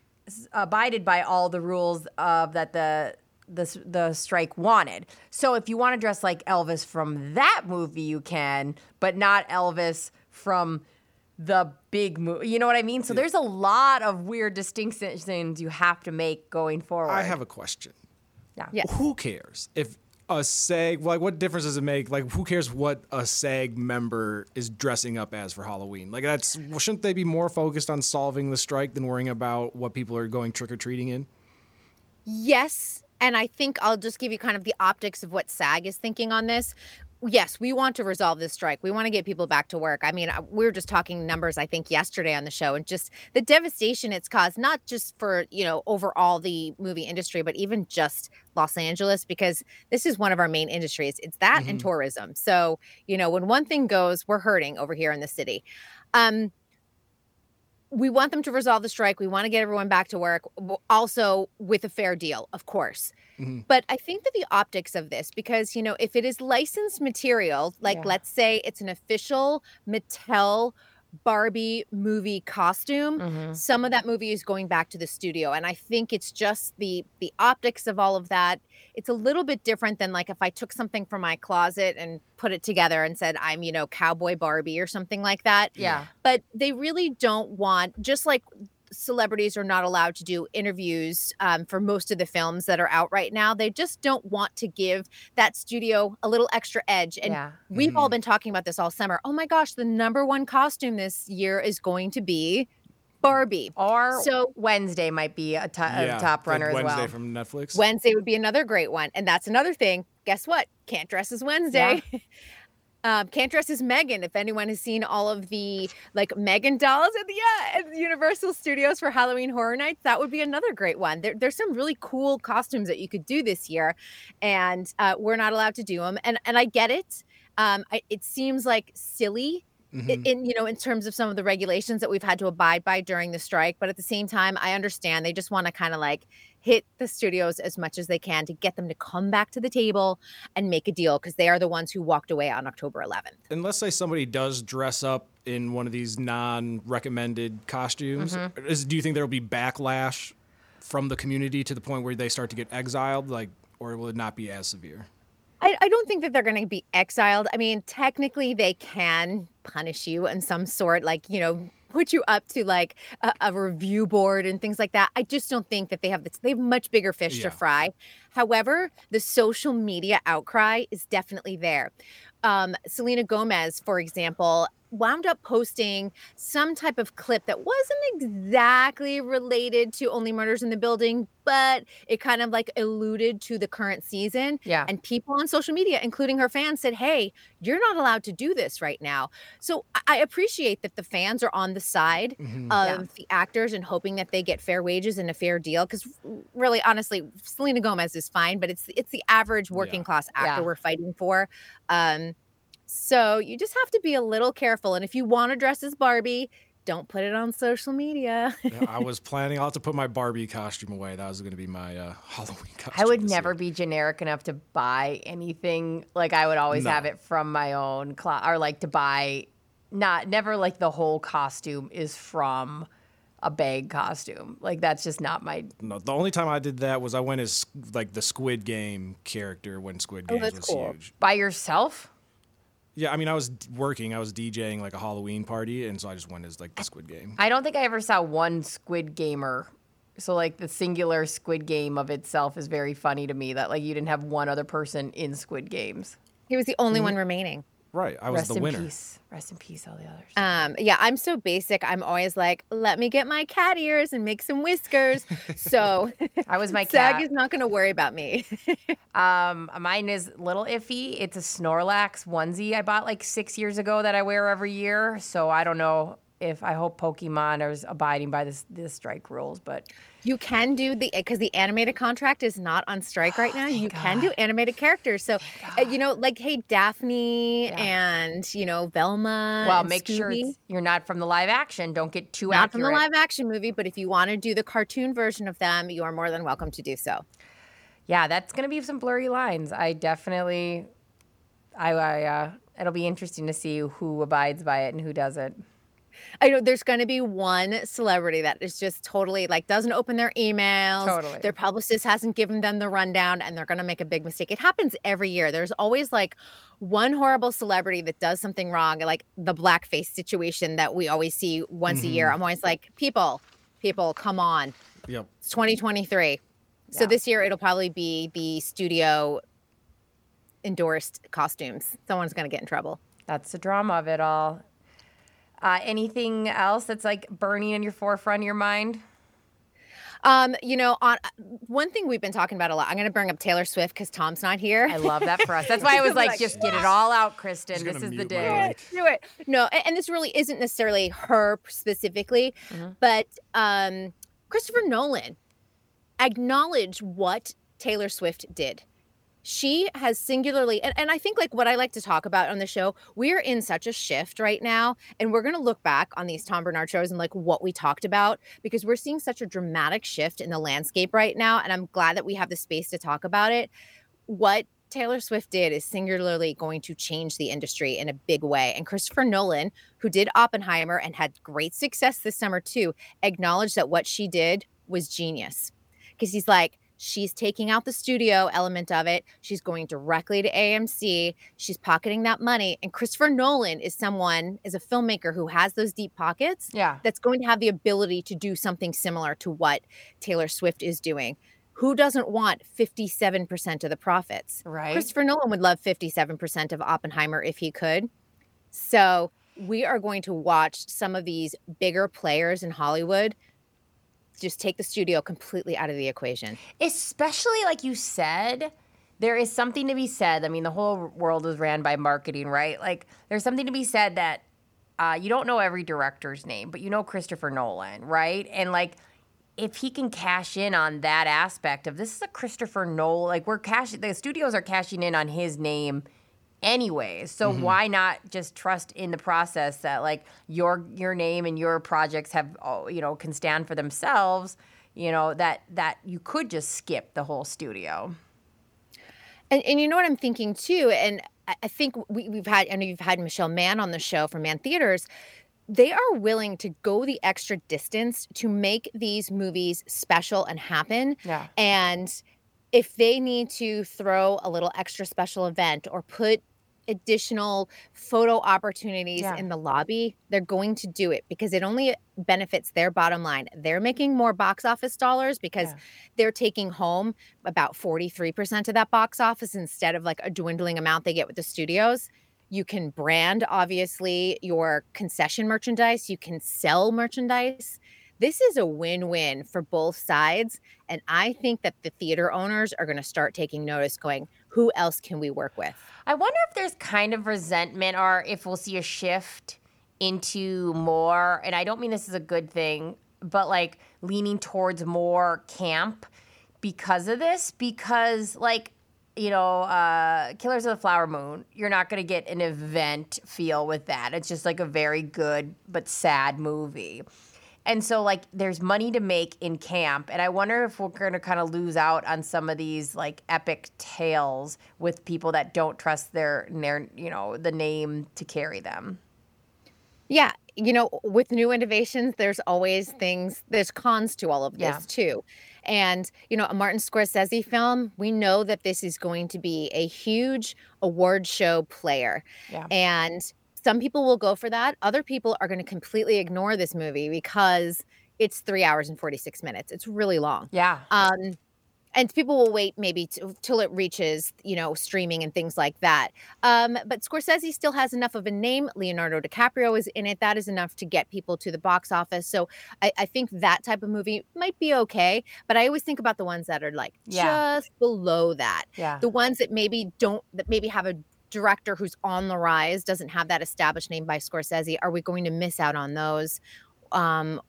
S2: abided by all the rules of that the the the strike wanted. So if you want to dress like Elvis from that movie, you can, but not Elvis from the big movie. You know what I mean? So there's a lot of weird distinctions you have to make going forward.
S3: I have a question.
S2: Yeah.
S8: Yes.
S3: Who cares if a SAG like what difference does it make? Like who cares what a SAG member is dressing up as for Halloween? Like that's well, shouldn't they be more focused on solving the strike than worrying about what people are going trick or treating in?
S8: Yes. And I think I'll just give you kind of the optics of what SAG is thinking on this. Yes, we want to resolve this strike. We want to get people back to work. I mean, uh, we were just talking numbers, I think, yesterday on the show, and just the devastation it's caused, not just for, you know, overall the movie industry, but even just Los Angeles, because this is one of our main industries. It's that and tourism. So, you know, when one thing goes, we're hurting over here in the city. Um, we want them to resolve the strike. We want to get everyone back to work, also with a fair deal, of course. Mm-hmm. But I think that the optics of this, because, you know, if it is licensed material, like
S2: Yeah.
S8: let's say it's an official Mattel Barbie movie costume,
S2: Mm-hmm.
S8: some of that movie is going back to the studio. And I think it's just the the optics of all of that. It's a little bit different than like if I took something from my closet and put it together and said, I'm, you know, cowboy Barbie or something like that
S2: yeah.
S8: but they really don't want just like celebrities are not allowed to do interviews um, for most of the films that are out right now they just don't want to give that studio a little extra edge and
S2: Yeah.
S8: we've all been talking about this all summer oh my gosh the number one costume this year is going to be barbie
S2: Or
S8: So-
S2: Wednesday might be a, to- a top
S3: like
S2: runner as well.
S3: Wednesday from Netflix.
S8: Wednesday would be another great one. And that's another thing. Guess what? Can't dress as Wednesday. [LAUGHS] um, can't dress as Megan. If anyone has seen all of the like Megan dolls at the, uh, at the Universal Studios for Halloween Horror Nights, that would be another great one. There, there's some really cool costumes that you could do this year, and uh, we're not allowed to do them. And and I get it. Um, I, it seems like silly
S3: Mm-hmm.
S8: in you know in terms of some of the regulations that we've had to abide by during the strike but at the same time i understand they just want to kind of like hit the studios as much as they can to get them to come back to the table and make a deal because they are the ones who walked away on october 11th
S3: And let's say somebody does dress up in one of these non-recommended costumes.
S2: Mm-hmm.
S3: Is, do you think there will be backlash from the community to the point where they start to get exiled, like, or will it not be as severe?
S8: I, I don't think that they're going to be exiled. I mean, technically, they can punish you in some sort, like, you know, put you up to like a, a review board and things like that. I just don't think that they have this, they have much bigger fish
S3: Yeah.
S8: to fry. However, the social media outcry is definitely there. Um, Selena Gomez, for example, wound up posting some type of clip that wasn't exactly related to Only Murders in the Building, but it kind of like alluded to the current season.
S2: Yeah.
S8: And people on social media, including her fans, said, Hey, you're not allowed to do this right now. So I- appreciate that the fans are on the side
S3: Mm-hmm.
S8: of
S2: Yeah.
S8: the actors and hoping that they get fair wages and a fair deal. Because really, honestly, Selena Gomez is fine, but it's it's the average working class actor
S2: Yeah.
S8: we're fighting for. Um, so you just have to be a little careful. And if you want to dress as Barbie, don't put it on social media.
S3: Yeah, I [LAUGHS] was planning. I'll have to put my Barbie costume away. That was going to be my uh, [LAUGHS] Halloween costume.
S2: I would never
S3: year.
S2: be generic enough to buy anything. Like I would always
S3: No.
S2: have it from my own clo or like to buy, not never like the whole costume is from a bag costume. Like that's just not my.
S3: No, the only time I did that was I went as like the Squid Game character when Squid Game
S8: Oh,
S3: was
S8: cool.
S3: huge.
S2: By yourself?
S3: Yeah, I mean, I was working. I was DJing like a Halloween party, and so I just went as like the Squid Game.
S2: I don't think I ever saw one Squid Gamer. So like the singular Squid Game of itself is very funny to me that like you didn't have one other person in Squid Games.
S8: he was the only mm-hmm. one remaining.
S3: Right. I was
S2: Rest
S3: the
S2: in
S3: winner.
S2: peace. Rest in peace, all the others.
S8: Um, yeah, I'm so basic. I'm always like, let me get my cat ears and make some whiskers. So [LAUGHS]
S2: I was my [LAUGHS]
S8: SAG
S2: cat.
S8: is not going to worry about me. [LAUGHS]
S2: Um, mine is a little iffy. It's a Snorlax onesie I bought like six years ago that I wear every year. So I don't know if I hope Pokemon is abiding by this the strike rules, but
S8: you can do the because the animated contract is not on strike right now. You can do animated characters. So uh, you know, like hey Daphne and you know Velma.
S2: well, make sure it's, you're not from the live action. Don't get too
S8: not from the live action movie, but if you want to do the cartoon version of them, you are more than welcome to do so.
S2: yeah, that's gonna be some blurry lines. I definitely, I, I uh, it'll be interesting to see who abides by it and who doesn't.
S8: I know there's going to be one celebrity that is just totally like doesn't open their emails.
S2: Totally.
S8: Their publicist hasn't given them the rundown and they're going to make a big mistake. It happens every year. There's always like one horrible celebrity that does something wrong, like the blackface situation that we always see once a year.
S3: Mhm.
S8: I'm always like, people, people, come on.
S3: Yep.
S8: It's 2023. So this year it'll probably be the studio endorsed costumes. Someone's going to get in trouble.
S2: That's the drama of it all. Uh, anything else that's like burning in your forefront of your mind?
S8: Um, you know, on one thing we've been talking about a lot. I'm going to bring up Taylor Swift because Tom's not here.
S2: I love that for us. That's [LAUGHS] why I was like, just get it all out,
S3: Kristyn.
S2: This is the day.
S8: do it. No, a- and this really isn't necessarily her specifically,
S2: Mhm.
S8: but um, Christopher Nolan acknowledged what Taylor Swift did. She has singularly, and, and I think like what I like to talk about on the show, we're in such a shift right now. And we're going to look back on these Tom Barnard shows and like what we talked about because we're seeing such a dramatic shift in the landscape right now. And I'm glad that we have the space to talk about it. What Taylor Swift did is singularly going to change the industry in a big way. And Christopher Nolan, who did Oppenheimer and had great success this summer too, acknowledged that what she did was genius. Because he's like, she's taking out the studio element of it. She's going directly to AMC. She's pocketing that money. And Christopher Nolan is someone, is a filmmaker who has those deep pockets
S2: Yeah.
S8: that's going to have the ability to do something similar to what Taylor Swift is doing. Who doesn't want 57% of the profits?
S2: Right.
S8: Christopher Nolan would love 57% of Oppenheimer if he could. So we are going to watch some of these bigger players in Hollywood just take the studio completely out of the equation.
S2: Especially like you said, there is something to be said. I mean, the whole world is ran by marketing, right? Like, there's something to be said that uh, you don't know every director's name, but you know Christopher Nolan, right? And like, if he can cash in on that aspect of this is a Christopher Nolan, like we're cashing, the studios are cashing in on his name anyways. So mm-hmm. why not just trust in the process that like your your name and your projects have oh, you know can stand for themselves, you know, that that you could just skip the whole studio.
S8: And, and you know what I'm thinking too, and I, think we, we've had, I know you've had Michelle Mann on the show from Mann Theaters. They are willing to go the extra distance to make these movies special and happen.
S2: Yeah.
S8: And if they need to throw a little extra special event or put additional photo opportunities
S2: Yeah.
S8: in the lobby, they're going to do it because it only benefits their bottom line. They're making more box office dollars because
S2: Yeah.
S8: they're taking home about 43% of that box office instead of like a dwindling amount they get with the studios. You can brand, obviously, your concession merchandise. You can sell merchandise. This is a win win for both sides. And I think that the theater owners are going to start taking notice, going, who else can we work with?
S2: I wonder if there's kind of resentment or if we'll see a shift into more, and I don't mean this is a good thing, but like leaning towards more camp because of this. Because, like, you know, uh, Killers of the Flower Moon, you're not going to get an event feel with that. It's just like a very good but sad movie. And so, like, there's money to make in camp. And I wonder if we're going to kind of lose out on some of these, like, epic tales with people that don't trust their, their, you know, the name to carry them.
S8: Yeah. You know, with new innovations, there's always things, there's cons to all of this
S2: Yeah.
S8: too. And, you know, a Martin Scorsese film, we know that this is going to be a huge award show player.
S2: Yeah.
S8: And some people will go for that. Other people are going to completely ignore this movie because it's three hours and 46 minutes. It's really long.
S2: Yeah.
S8: Um, and people will wait maybe t- till it reaches you know streaming and things like that um, but scorsese still has enough of a name leonardo dicaprio is in it that is enough to get people to the box office so i, I think that type of movie might be okay but i always think about the ones that are like
S2: Yeah.
S8: just below that
S2: Yeah.
S8: the ones that maybe don't that maybe have a director who's on the rise doesn't have that established name by scorsese are we going to miss out on those um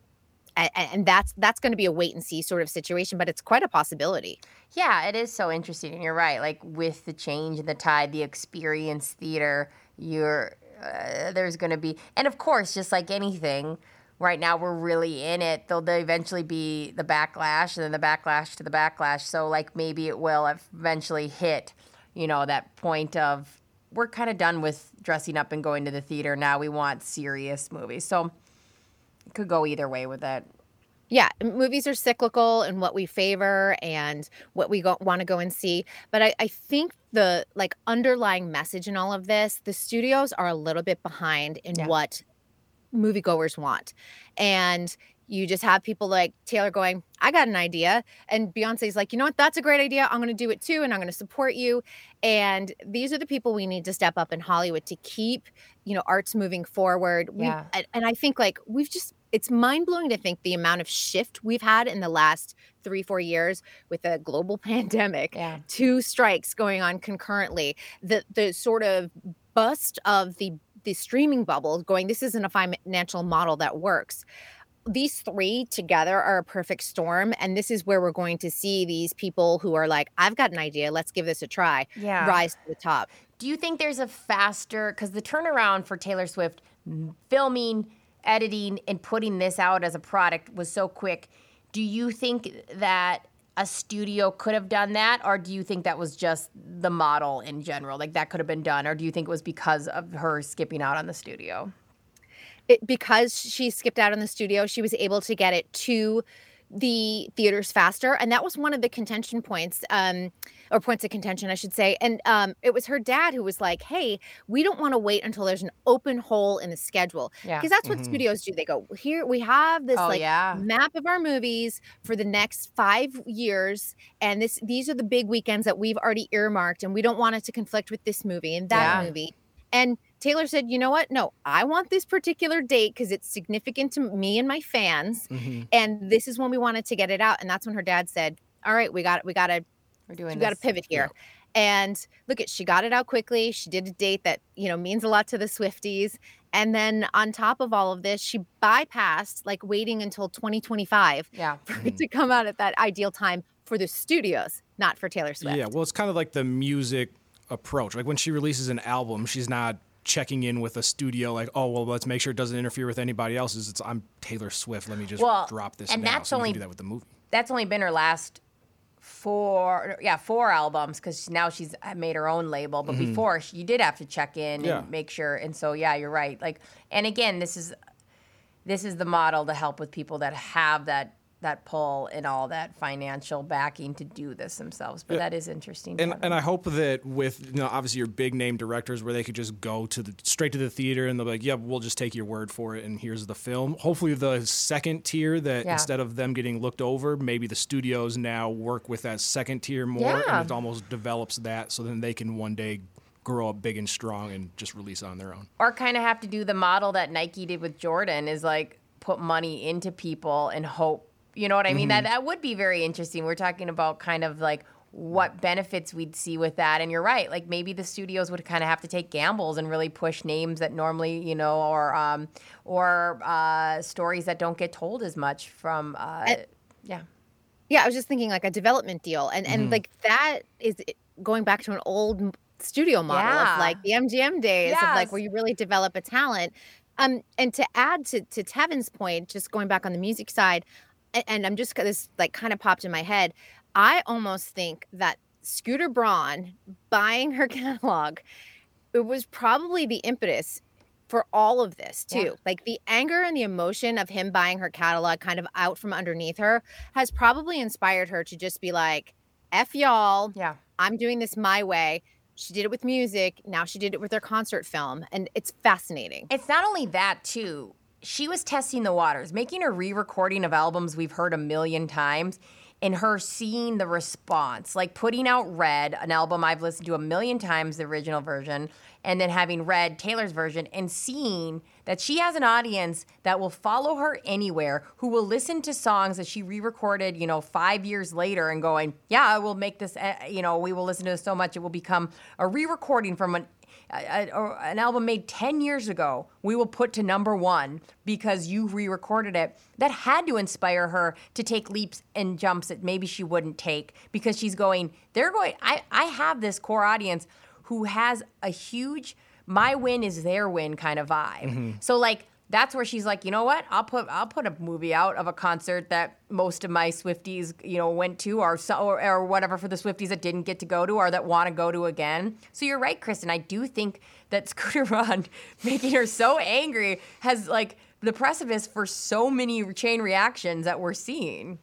S8: and, and that's that's going to be a wait and see sort of situation but it's quite a possibility
S2: Yeah, it is so interesting, and you're right. Like with the change in the tide, the experience theater, you're uh, there's going to be, and of course, just like anything, right now we're really in it. There'll there eventually be the backlash, and then the backlash to the backlash. So like maybe it will eventually hit, you know, that point of we're kind of done with dressing up and going to the theater. Now we want serious movies. So it could go either way with that.
S8: yeah movies are cyclical in what we favor and what we go, want to go and see but I, I think the like underlying message in all of this the studios are a little bit behind in
S2: Yeah.
S8: what moviegoers want and you just have people like taylor going i got an idea and beyonce's like you know what? That's a great idea. I'm going to do it too and i'm going to support you. And these are the people we need to step up in hollywood to keep you know arts moving forward. We-
S2: Yeah.
S8: and, and i think like we've just it's mind-blowing to think the amount of shift we've had in the last three four years with a global [LAUGHS] pandemic
S2: Yeah.
S8: two strikes going on concurrently. The the sort of bust of the the streaming bubble going this isn't a financial model that works these three together are a perfect storm and this is where we're going to see these people who are like i've got an idea let's give this a try
S2: Yeah.
S8: rise to the top
S2: Do you think there's a faster because the turnaround for Taylor Swift filming, editing, and putting this out as a product was so quick? Do you think that a studio could have done that, or do you think that was just the model in general? Like that could have been done, or do you think it was because of her skipping out on the studio?
S8: It, because she skipped out in the studio, she was able to get it to the theaters faster, and that was one of the contention points, um, or points of contention, I should say. And um, it was her dad who was like, "Hey, we don't want to wait until there's an open hole in the schedule,
S2: Yeah.
S8: because that's what studios do. They go, here we have this
S2: Oh,
S8: like
S2: yeah.
S8: map of our movies for the next five years, and this these are the big weekends that we've already earmarked, and we don't want it to conflict with this movie and that
S2: Yeah.
S8: movie." And Taylor said, "You know what? No, I want this particular date because it's significant to me and my fans, mm-hmm. and this is when we wanted to get it out." And that's when her dad said, "All right, we got it. we got to
S2: We're doing
S8: we got to pivot here." And look at she got it out quickly. She did a date that you know means a lot to the Swifties. And then on top of all of this, she bypassed like waiting until 2025
S2: Yeah.
S8: for it mm-hmm. to come out at that ideal time for the studios, not for Taylor Swift.
S3: Yeah, well, it's kind of like the music approach. Like when she releases an album, she's not checking in with a studio like, oh, well, let's make sure it doesn't interfere with anybody else's. It's I'm Taylor Swift. Let me just
S2: Well,
S3: drop this
S2: and
S3: now.
S2: that's
S3: so
S2: only-
S3: do that with the movie.
S2: That's only been her last four, yeah, four albums because now she's uh, made her own label. But mm-hmm. before, she, you did have to check in
S3: Yeah.
S2: and make sure. And so, yeah, you're right. Like, and again, this is this is the model to help with people that have that that pull and all that financial backing to do this themselves. But that is interesting.
S3: And and I hope that with you know obviously your big name directors where they could just go to the straight to the theater and they'll be like, yeah, we'll just take your word for it and here's the film. Hopefully the second tier that
S2: Yeah.
S3: instead of them getting looked over, maybe the studios now work with that second tier more
S2: Yeah.
S3: and it almost develops that so then they can one day grow up big and strong and just release on their own.
S2: or kind of have to do the model that Nike did with Jordan is like put money into people and hope. You know what I mean? That that would be very interesting. We're talking about kind of like what benefits we'd see with that. And you're right. Like maybe the studios would kind of have to take gambles and really push names that normally, you know, or um, or uh, stories that don't get told as much from. Uh, yeah.
S8: Yeah, I was just thinking like a development deal, and and like that is going back to an old studio model
S2: Yeah.
S8: of like the MGM days of like where you really develop a talent. Um, and to add to to Tevin's point, just going back on the music side, and, I'm just this like kind of popped in my head. I almost think that Scooter Braun buying her [LAUGHS] catalog, it was probably the impetus for all of this too.
S2: Yeah.
S8: Like the anger and the emotion of him buying her catalog kind of out from underneath her has probably inspired her to just be like, F y'all,
S2: Yeah.
S8: I'm doing this my way. She did it with music. Now she did it with her concert film. And it's fascinating.
S2: It's not only that too. She was testing the waters, making a re-recording of albums we've heard a million times. and her seeing the response, like putting out Red, an album I've listened to a million times, the original version, and then having Red Taylor's version and seeing that she has an audience that will follow her anywhere, who will listen to songs that she re-recorded, you know, five years later, and going, "Yeah, I will make this. Uh, you know, we will listen to this so much it will become a re-recording from an a, a, an album made 10 years ago, we will put to number one because you re recorded it. That had to inspire her to take leaps and jumps that maybe she wouldn't take because she's going, they're going, I, I have this core audience who has a huge, my win is their win kind of vibe. Mm-hmm. So, like, that's where she's like, you know what? I'll put I'll put a movie out of a concert that most of my Swifties, you know, went to, or so, or, or whatever for the Swifties that didn't get to go to, or that want to go to again. So you're right, Kristyn. I do think that [LAUGHS] Scooter Braun making her so angry has like the precipice for so many chain reactions that we're seeing.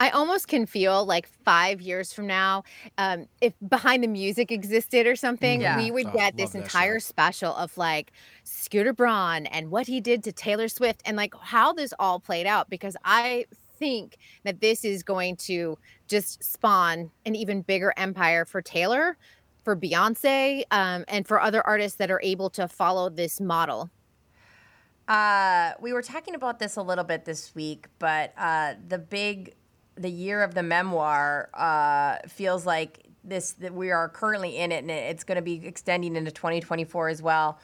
S8: I almost can feel like five years from now, um, if Behind the Music existed or something,
S2: Yeah.
S8: we would
S3: Oh,
S8: get this
S3: love that
S8: entire special of like Scooter Braun and what he did to Taylor Swift and like how this all played out. Because I think that this is going to just spawn an even bigger empire for Taylor, for Beyonce, um, and for other artists that are able to follow this model.
S2: Uh, we were talking about this a little bit this week, but uh, the big, the year of the memoir uh, feels like this that we are currently in it, and it's going to be extending into 2024 as well.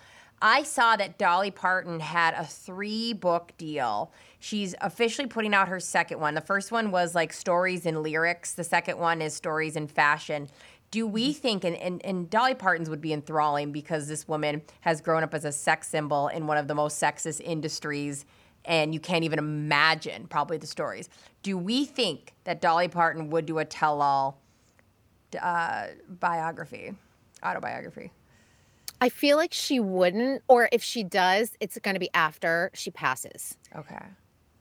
S2: I saw that Dolly Parton had a three book deal. She's officially putting out her second one. The first one was like stories and lyrics. The second one is stories and fashion. Do we think, and, and, and Dolly Parton's would be enthralling because this woman has grown up as a sex symbol in one of the most sexist industries, and you can't even imagine probably the stories. Do we think that Dolly Parton would do a tell all uh, biography, autobiography?
S8: I feel like she wouldn't, or if she does, it's going to be after she passes.
S2: Okay.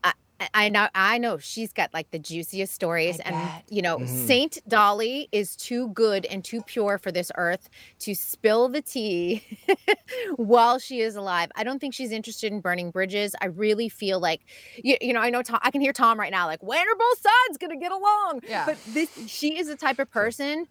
S8: I, I know I know she's got like the juiciest stories
S2: I
S8: and
S2: bet.
S8: you know
S3: Mm-hmm.
S8: Saint Dolly is too good and too pure for this earth to spill the tea [LAUGHS] while she is alive. I don't think she's interested in burning bridges. I really feel like you, you know I know Tom I can hear Tom right now like when are both sides going to get along?
S2: Yeah.
S8: But this she is the type of person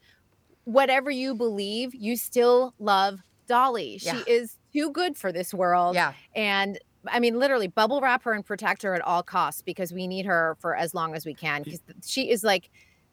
S8: whatever you believe, you still love Dolly.
S2: Yeah.
S8: She is too good for this world.
S2: Yeah.
S8: And I mean, literally, bubble wrap her and protect her at all costs because we need her for as long as we can. Because she is like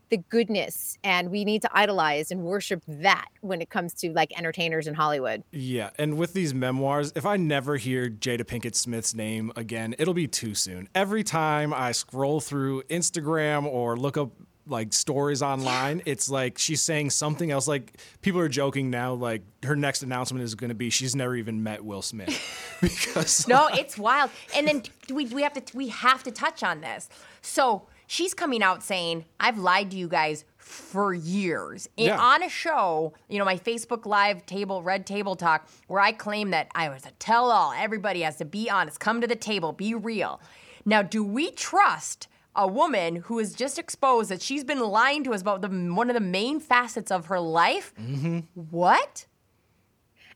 S8: the goodness, and we need to idolize and worship that when it comes to like entertainers in Hollywood.
S3: Yeah, and with these memoirs, if I never hear Jada Pinkett Smith's name again, it'll be too soon. Every time I scroll through Instagram or look up like stories online, it's like she's saying something else. Like people are joking now, like her next announcement is going to be she's never even met Will Smith [LAUGHS] because
S2: No, it's wild. And then we we have to we have to touch on this. So she's coming out saying, "I've lied to you guys for years." And
S3: Yeah.
S2: on a show, you know, my Facebook Live table, Red Table Talk, where I claim that I was a tell-all. Everybody has to be honest. Come to the table. Be real. Now, do we trust? A woman who is just exposed that she's been lying to us about the one of the main facets of her life. Mm-hmm. What?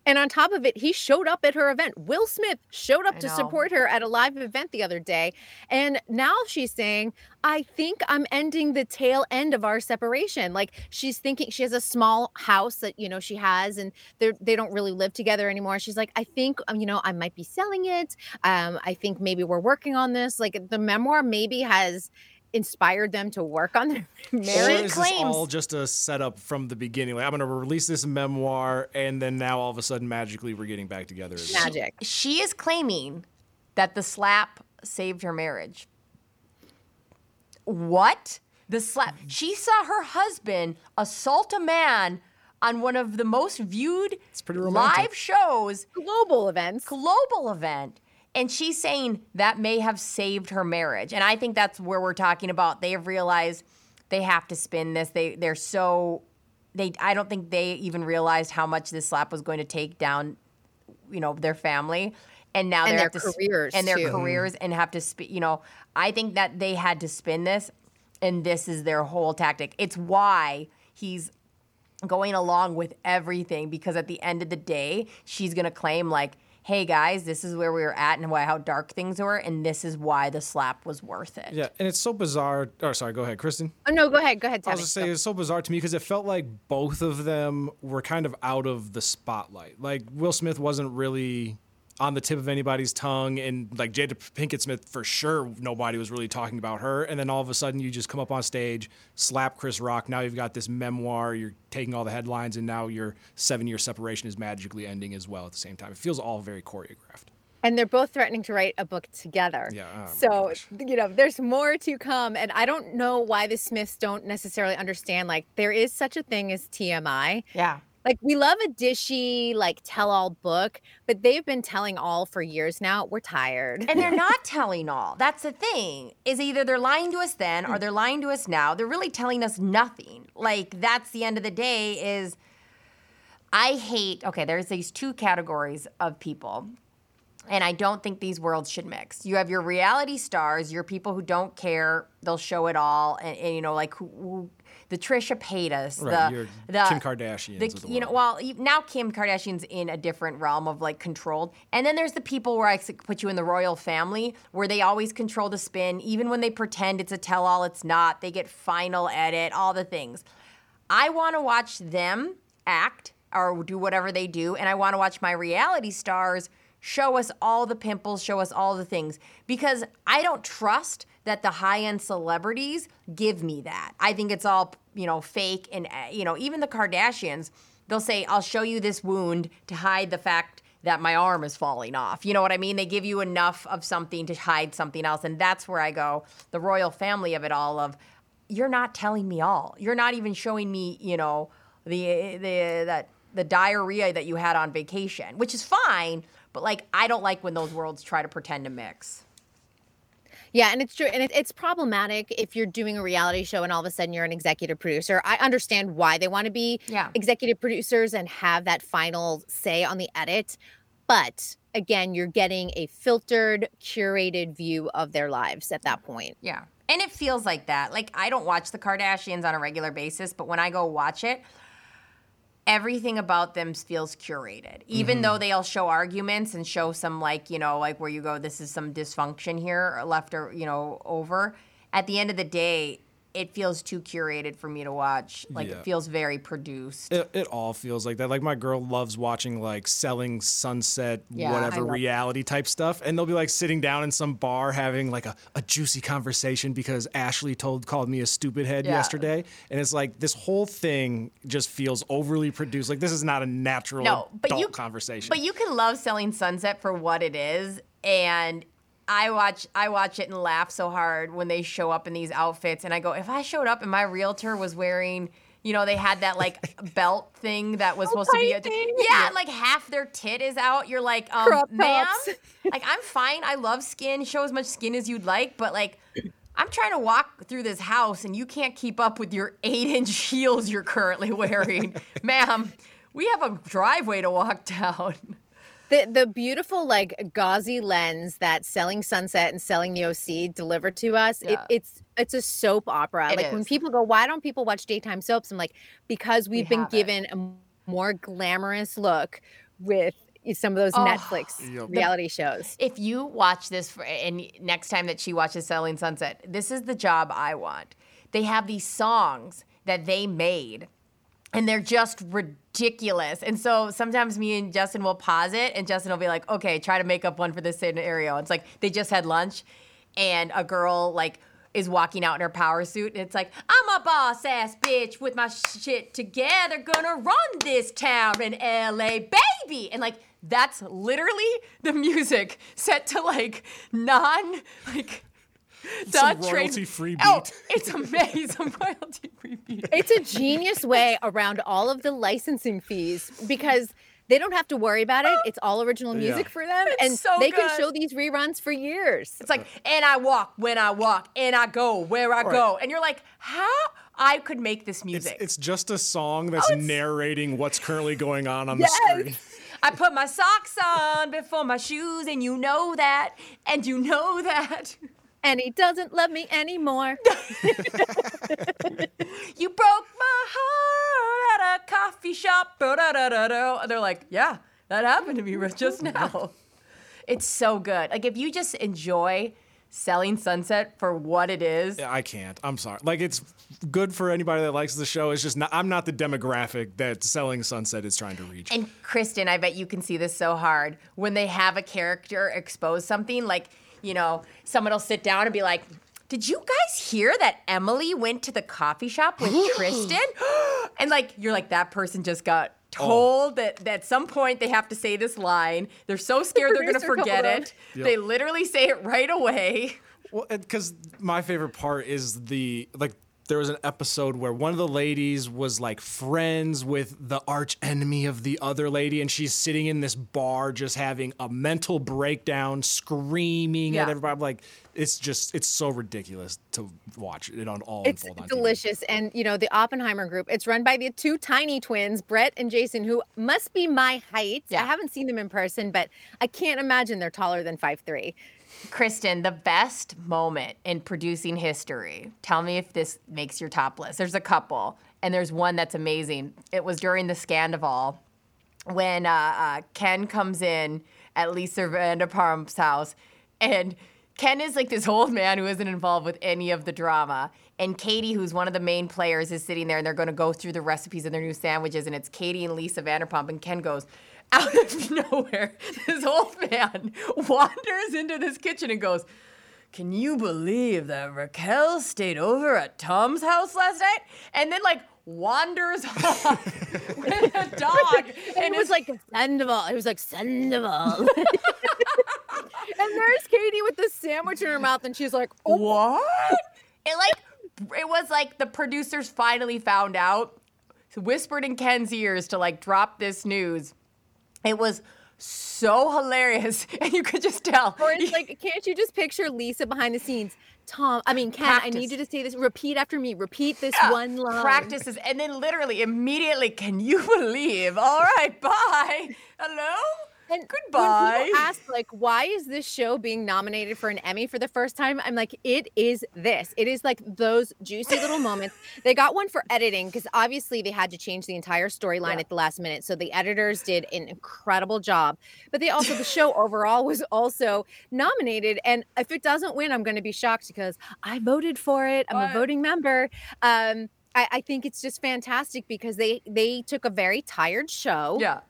S8: And on top of it, he showed up at her event. Will Smith showed up
S2: I
S8: to
S2: know.
S8: support her at a live event the other day. And now she's saying, I think I'm ending the tail end of our separation. Like she's thinking she has a small house that, you know, she has and they're, they don't really live together anymore. She's like, I think, um, you know, I might be selling it. Um, I think maybe we're working on this. Like the memoir maybe has inspired them to work on their [LAUGHS]
S3: Or
S8: marriage.
S3: is this all just a setup from the beginning? Like I'm going to release this memoir, and then now all of a sudden, magically, we're getting back together. Again.
S8: Magic.
S2: She is claiming that the slap saved her marriage. What? The slap. Mm. She saw her husband assault a man on one of the most viewed
S3: pretty romantic.
S2: live shows,
S8: Global events.
S2: global event. And she's saying that may have saved her marriage. And I think that's where we're talking about. They have realized they have to spin this. They they're so they I don't think they even realized how much this slap was going to take down, you know, their family. And now
S8: And
S2: they
S8: their
S2: have to
S8: careers,
S2: and their
S8: too.
S2: careers and have to sp- you know, I think that they had to spin this and this is their whole tactic. It's why he's going along with everything because at the end of the day, she's going to claim like hey guys, this is where we were at and why how dark things were, and this is why the slap was worth it.
S3: Yeah, and it's so bizarre. Or sorry, go ahead, Kristyn.
S8: Oh no, go ahead, go ahead,
S3: I
S8: Tommy.
S3: was just say it's so bizarre to me because it felt like both of them were kind of out of the spotlight. Like Will Smith wasn't really on the tip of anybody's tongue, and like Jada Pinkett Smith, for sure, nobody was really talking about her. And then all of a sudden, you just come up on stage, slap Chris Rock. Now you've got this memoir. You're taking all the headlines, and now your seven-year separation is magically ending as well at the same time. It feels all very choreographed.
S8: and they're both threatening to write a book together.
S3: Yeah, oh
S8: so you know, there's more to come, and I don't know why the Smiths don't necessarily understand. Like, there is such a thing as TMI.
S2: Yeah.
S8: Like, we love a dishy, like, tell-all book, but they've been telling all for years now. We're tired.
S2: And they're [LAUGHS] not telling all. That's the thing. Is either they're lying to us then or mm. they're lying to us now. They're really telling us nothing. Like that's the end of the day is I hate okay, there's these two categories of people. And I don't think these worlds should mix. You have your reality stars, your people who don't care, they'll show it all, and, and, you know, like who, who the Trisha Paytas,
S3: Right,
S2: the the
S3: Kim Kardashians
S2: the,
S3: the
S2: you know, well, now Kim Kardashian's in a different realm of like controlled, and then there's the people where I put you in the royal family, where they always control the spin, even when they pretend it's a tell-all, it's not. They get final edit, all the things. I want to watch them act or do whatever they do, and I want to watch my reality stars show us all the pimples, show us all the things, because I don't trust that the high-end celebrities give me that. I think it's all you know fake, and you know even the Kardashians, they'll say, "I'll show you this wound to hide the fact." That my arm is falling off. You know what I mean? They give you enough of something to hide something else. And that's where I go, the royal family of it all of you're not telling me all. You're not even showing me, you know, the the that the diarrhea that you had on vacation, which is fine, but like I don't like when those worlds try to pretend to mix.
S8: Yeah, and it's true, and it, it's problematic if you're doing a reality show and all of a sudden you're an executive producer. I understand why they want to be
S2: Yeah.
S8: executive producers and have that final say on the edit, but again, you're getting a filtered, curated view of their lives at that point.
S2: Yeah. And it feels like that. Like I don't watch the Kardashians on a regular basis, but when I go watch it, everything about them feels curated. Even mm-hmm. though they'll show arguments and show some like, you know, like where you go this is some dysfunction here or left or, you know, over. At the end of the day, it feels too curated for me to watch. Like
S3: Yeah.
S2: it feels very produced.
S3: It, it all feels like that. Like my girl loves watching like selling sunset,
S2: Yeah,
S3: whatever reality type stuff, and they'll be like sitting down in some bar having like a, a juicy conversation because Ashley told called me a stupid head
S2: Yeah.
S3: yesterday, and it's like this whole thing just feels overly produced. Like this is not a natural
S2: no, but
S3: adult
S2: you
S3: conversation.
S2: But you can love selling Sunset for what it is, and I watch I watch it and laugh so hard when they show up in these outfits, and I go, if I showed up and my realtor was wearing. You know, they had that like [LAUGHS] belt thing that was supposed to be a
S8: thing.
S2: yeah, and, like half their tit is out. You're like, um, ma'am, [LAUGHS] like I'm fine. I love skin. Show as much skin as you'd like, but like. I'm trying to walk through this house and you can't keep up with your eight inch [LAUGHS] heels you're currently wearing. Ma'am, we have a driveway to walk down.
S8: The the beautiful like gauzy lens that selling Sunset and selling the OC delivered to us. It, it's it's a soap opera.
S2: It
S8: like when people go, why don't people watch daytime soaps? I'm like, because we've been
S2: have it.
S8: given a more glamorous look with some of those
S2: Oh,
S8: Netflix
S3: Yep.
S8: reality shows.
S2: if you watch this for, and next time that she watches Selling Sunset, this is the job I want. They have these songs that they made and they're just ridiculous. And so sometimes me and Justin will pause it and Justin will be like, okay, try to make up one for this scenario. It's like they just had lunch and a girl like is walking out in her power suit and it's like, I'm a boss ass bitch with my shit together, gonna run this town in LA, baby. And like that's literally the [LAUGHS] music set to like non like
S3: Some royalty-free
S2: Oh, it's amazing. [LAUGHS] royalty free beat.
S8: It's a genius way around all of the licensing fees because they don't have to worry about it. It's all original music
S3: Yeah.
S8: for them,
S2: It's
S8: and
S2: so
S8: they can show these reruns for years.
S2: It's like, and I walk when I walk, and I go where I go. And you're like, how? I could make this music.
S3: it's just a song that's oh,
S2: it's-
S3: narrating what's currently going on on
S8: Yes.
S3: the screen.
S2: I put my socks on before my shoes, and you know that, and you know that. [LAUGHS]
S8: And he doesn't love me anymore. [LAUGHS] [LAUGHS]
S2: You broke my heart at a coffee shop. they're like, yeah, that happened to me just [LAUGHS] now. It's so good. Like if you just enjoy selling Sunset for what it is.
S3: Yeah, I can't. I'm sorry. Like it's good for anybody that likes the show. It's just not, I'm not the demographic that Selling Sunset is trying to reach.
S2: And Kristyn, I bet you can see this so hard when they have a character expose something. Like you know, someone will sit down and be like. Did you guys hear that Emily went to the coffee shop with [GASPS] Tristan? and like you're like that person just got oh. told that, that at some point they have to say this line. They're so [LAUGHS] scared they're going to forget it.
S3: Yep.
S2: They literally say it right away.
S3: Well, because my favorite part is the like. There was an episode where one of the ladies was like friends with the arch enemy of the other lady, and she's sitting in this bar just having a mental breakdown, screaming
S8: Yeah.
S3: at everybody. I'm like, it's just, it's so ridiculous to watch it on all
S8: It's
S3: unfold on TV.
S8: delicious. And, you know, the Oppenheimer group, it's run by the two tiny twins, Brett and Jason, who must be my height. Yeah. I haven't seen them in person, but I can't imagine they're taller than five three.
S2: Kristen, the best moment in producing history. Tell me if this makes your top list. There's a couple, and there's one that's amazing. It was during the Scandoval when uh, uh, Ken comes in at Lisa Vanderpump's house, and Ken is like this old man who isn't involved with any of the drama. And Katie, who's one of the main players, is sitting there and they're going to go through the recipes of their new sandwiches. And it's Katie and Lisa Vanderpump. And Ken goes, out of [LAUGHS] nowhere, this old man wanders into this kitchen and goes, Can you believe that Raquel stayed over at Tom's house last night? And then, like, wanders [LAUGHS] off with a dog.
S8: And it was like Sandoval. It was like Sandoval. [LAUGHS] and there's Katie with the sandwich in her mouth, and she's like, oh.
S2: What? It like it was like the producers finally found out, whispered in Ken's ears to like drop this news. It was so hilarious, [LAUGHS] and you could just tell.
S8: Or it's [LAUGHS] like, can't you just picture Lisa behind the scenes? Tom, I mean, Ken, I need you to say this. Repeat after me. Repeat this
S2: Yeah,
S8: one line.
S2: Practices, and then literally immediately, can you [LAUGHS] believe? All right, bye. Hello.
S8: And
S2: Goodbye.
S8: When people ask, like, why is this show being nominated for an Emmy for the first time? I'm like, it is this. It is like those juicy little moments. [LAUGHS] They got one for editing because obviously they had to change the entire storyline at the last minute. So the editors did an incredible job. But they also, the show overall was also nominated. And if it doesn't win, I'm going to be shocked because I voted for it. I'm a voting member. Um, I, I think it's just fantastic because they they took a very tired show
S2: Yeah.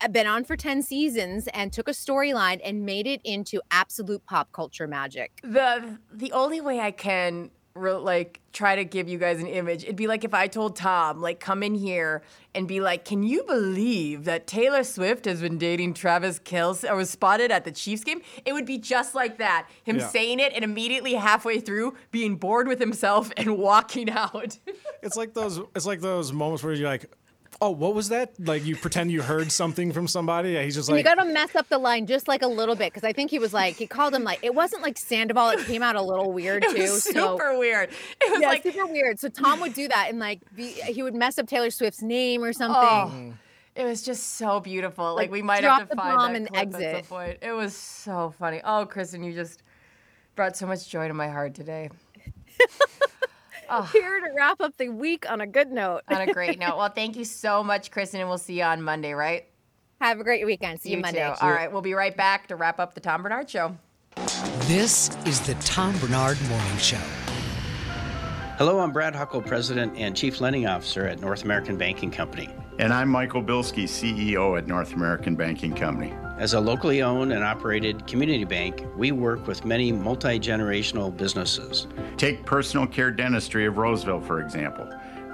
S8: Uh, been on for 10 seasons and took a storyline and made it into absolute pop culture magic.
S2: the the only way I can re- like try to give you guys an image, it'd be like if I told Tom, like, come in here and be like, "Can you believe that Taylor Swift has been dating Travis Kelce or was spotted at the Chiefs game?" It would be just like that, him
S3: Yeah.
S2: saying it and immediately halfway through being bored with himself and [LAUGHS] walking out.
S3: It's like those. It's like those moments where you're like, "Oh, what was that?" Like you pretend you heard something from somebody. Yeah, he's just
S8: And
S3: like,
S8: you got to mess up the line just like a little bit because I think he was like, he called him like, it wasn't like Sandoval. It came out a little weird [LAUGHS]
S2: It
S8: too.
S2: was
S8: so
S2: super weird. It was
S8: yeah,
S2: like
S8: super weird. So Tom would do that and like be, he would mess up Taylor Swift's name or something.
S2: Oh, it was just so beautiful. Like,
S8: Like,
S2: we might have to
S8: the
S2: find
S8: bomb
S2: that
S8: and
S2: clip at some
S8: exit.
S2: point. It was so funny. Oh, Kristyn, you just brought so much joy to my heart today. [LAUGHS] Oh. [LAUGHS]
S8: Here to wrap up the week on a good note.
S2: On a great [LAUGHS] note. Well, thank you so much, Kristyn, and we'll see you on Monday, right?
S8: Have a great weekend. See you,
S2: You
S8: Monday.
S2: too. All right, we'll be right back to wrap up the Tom Barnard Show.
S1: This is the Tom Barnard Morning Show.
S9: Hello, I'm Brad Huckle, President and Chief Lending Officer at North American Banking Company.
S10: And I'm Michael Bilski, CEO at North American Banking Company.
S9: As a locally owned and operated community bank, we work with many multi generational businesses.
S10: Take personal care dentistry of Roseville, for example.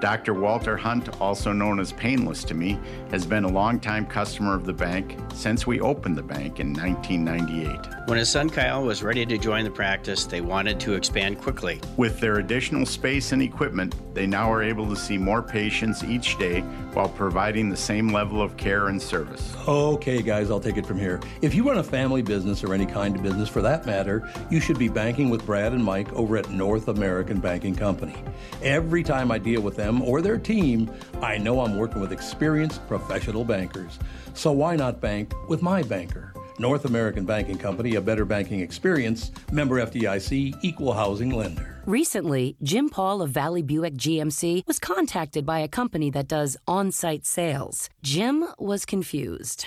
S10: Dr. Walter Hunt, also known as Painless to me, has been a longtime customer of the bank since we opened the bank in 1998.
S9: When his son Kyle was ready to join the practice, they wanted to expand quickly.
S10: With their additional space and equipment, they now are able to see more patients each day while providing the same level of care and service.
S6: Okay, guys, I'll take it from here. If you run a family business or any kind of business for that matter, you should be banking with Brad and Mike over at North American Banking Company. Every time I deal with them or their team, I know I'm working with experienced professional bankers. So why not bank with my banker? North American Banking Company, a better banking experience, member FDIC, equal housing lender.
S11: Recently, Jim Paul of Valley Buick GMC was contacted by a company that does on site sales. Jim was confused.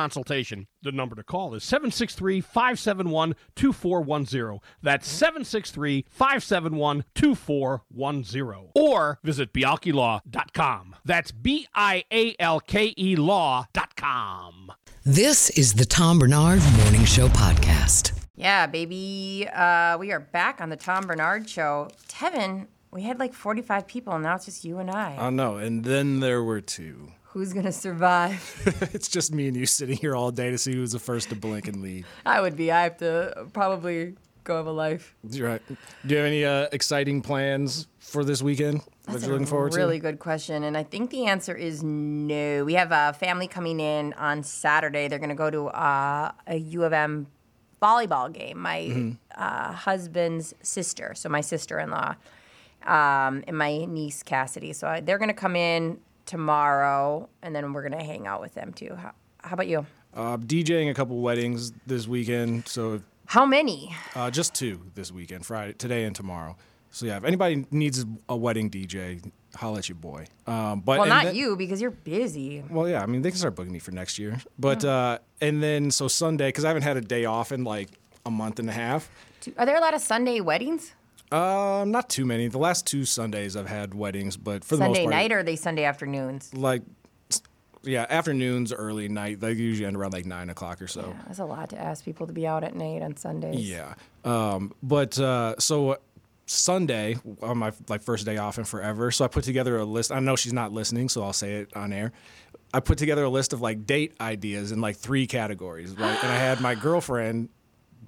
S12: consultation. The number to call is 763 571 2410. That's 763 571 2410. Or visit bialkelaw.com. That's B I A L K E law.com.
S1: This is the Tom Barnard Morning Show podcast.
S2: Yeah, baby. Uh, we are back on the Tom Barnard Show. Tevin, we had like 45 people, and now it's just you and I.
S3: I know. And then there were two.
S2: Who's gonna survive? [LAUGHS]
S3: it's just me and you sitting here all day to see who's the first to blink and leave.
S2: I would be. I have to probably go have a life.
S3: You're right. Do you have any uh, exciting plans for this weekend that you're looking forward
S2: really
S3: to?
S2: Really good question, and I think the answer is no. We have a family coming in on Saturday. They're gonna go to uh, a U of M volleyball game. My
S3: Mhm.
S2: uh, husband's sister, so my sister-in-law, um, and my niece Cassidy. So I, they're gonna come in tomorrow, and then we're gonna hang out with them too. How, how about you?
S3: Uh, DJing a couple weddings this weekend, so
S2: How many?
S3: uh, just two this weekend, Friday, today and tomorrow. So yeah, if anybody needs a wedding DJ, holla at your boy. Um, but
S2: well, not
S3: then-
S2: you because you're busy.
S3: Well, yeah, I mean they can start booking me for next year. But uh, and then so Sunday because I haven't had a day off in like a month and a half.
S2: Are there a lot of Sunday weddings?
S3: Um, not too many. The last two Sundays I've had weddings, but for the
S2: Sunday
S3: most part,
S2: night or are they Sunday afternoons?
S3: like yeah, afternoons, early night. They usually end around like nine o'clock or so.
S2: Yeah, That's a lot to ask people to be out at night on Sundays.
S3: Yeah. Um, but uh, so Sunday on my like first day off in forever, so I put together a list. I know she's not listening, so I'll say it on air. I put together a list of like date ideas in like three categories, right? and I had my girlfriend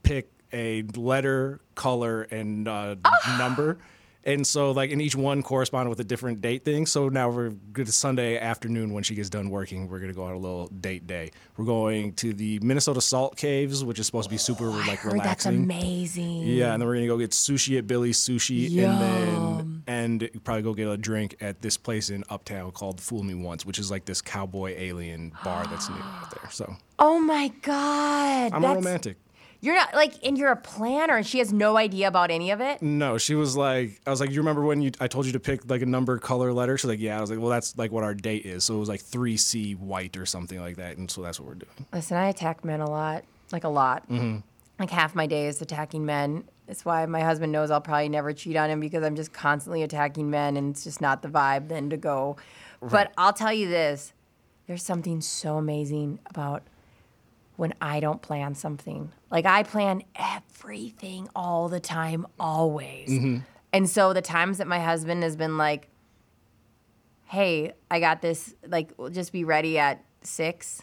S3: pick a letter, color, and uh, number. And so, like, in each one corresponded with a different date thing. So now we're good to Sunday afternoon when she gets done working. We're gonna go on a little date day. We're going to the Minnesota Salt Caves, which is supposed to be super like
S2: Heard that's
S3: relaxing.
S2: amazing.
S3: Yeah, and then we're gonna go get sushi at Billy's Sushi,
S2: Yum.
S3: and then and probably go get a drink at this place in Uptown called Fool Me Once, which is like this cowboy alien bar that's new out [GASPS] there. So
S2: Oh my God.
S3: I'm a
S2: that's-
S3: romantic.
S2: You're not like, and you're a planner, and she has no idea about any of it.
S3: No, she was like, I was like, you remember when you I told you to pick like a number, color, letter? She's like, yeah. I was like, well, that's like what our date is. So it was like three C white or something like that, and so that's what we're doing.
S2: Listen, I attack men a lot, like a lot.
S3: hmm
S2: Like half my day is attacking men. That's why my husband knows I'll probably never cheat on him because I'm just constantly attacking men, and it's just not the vibe then to go.
S13: Right.
S2: But I'll tell you this: there's something so amazing about when I don't plan something. Like I plan everything all the time, always.
S13: Mhm.
S2: And so the times that my husband has been like, "Hey, I got this. Like, we'll just be ready at six.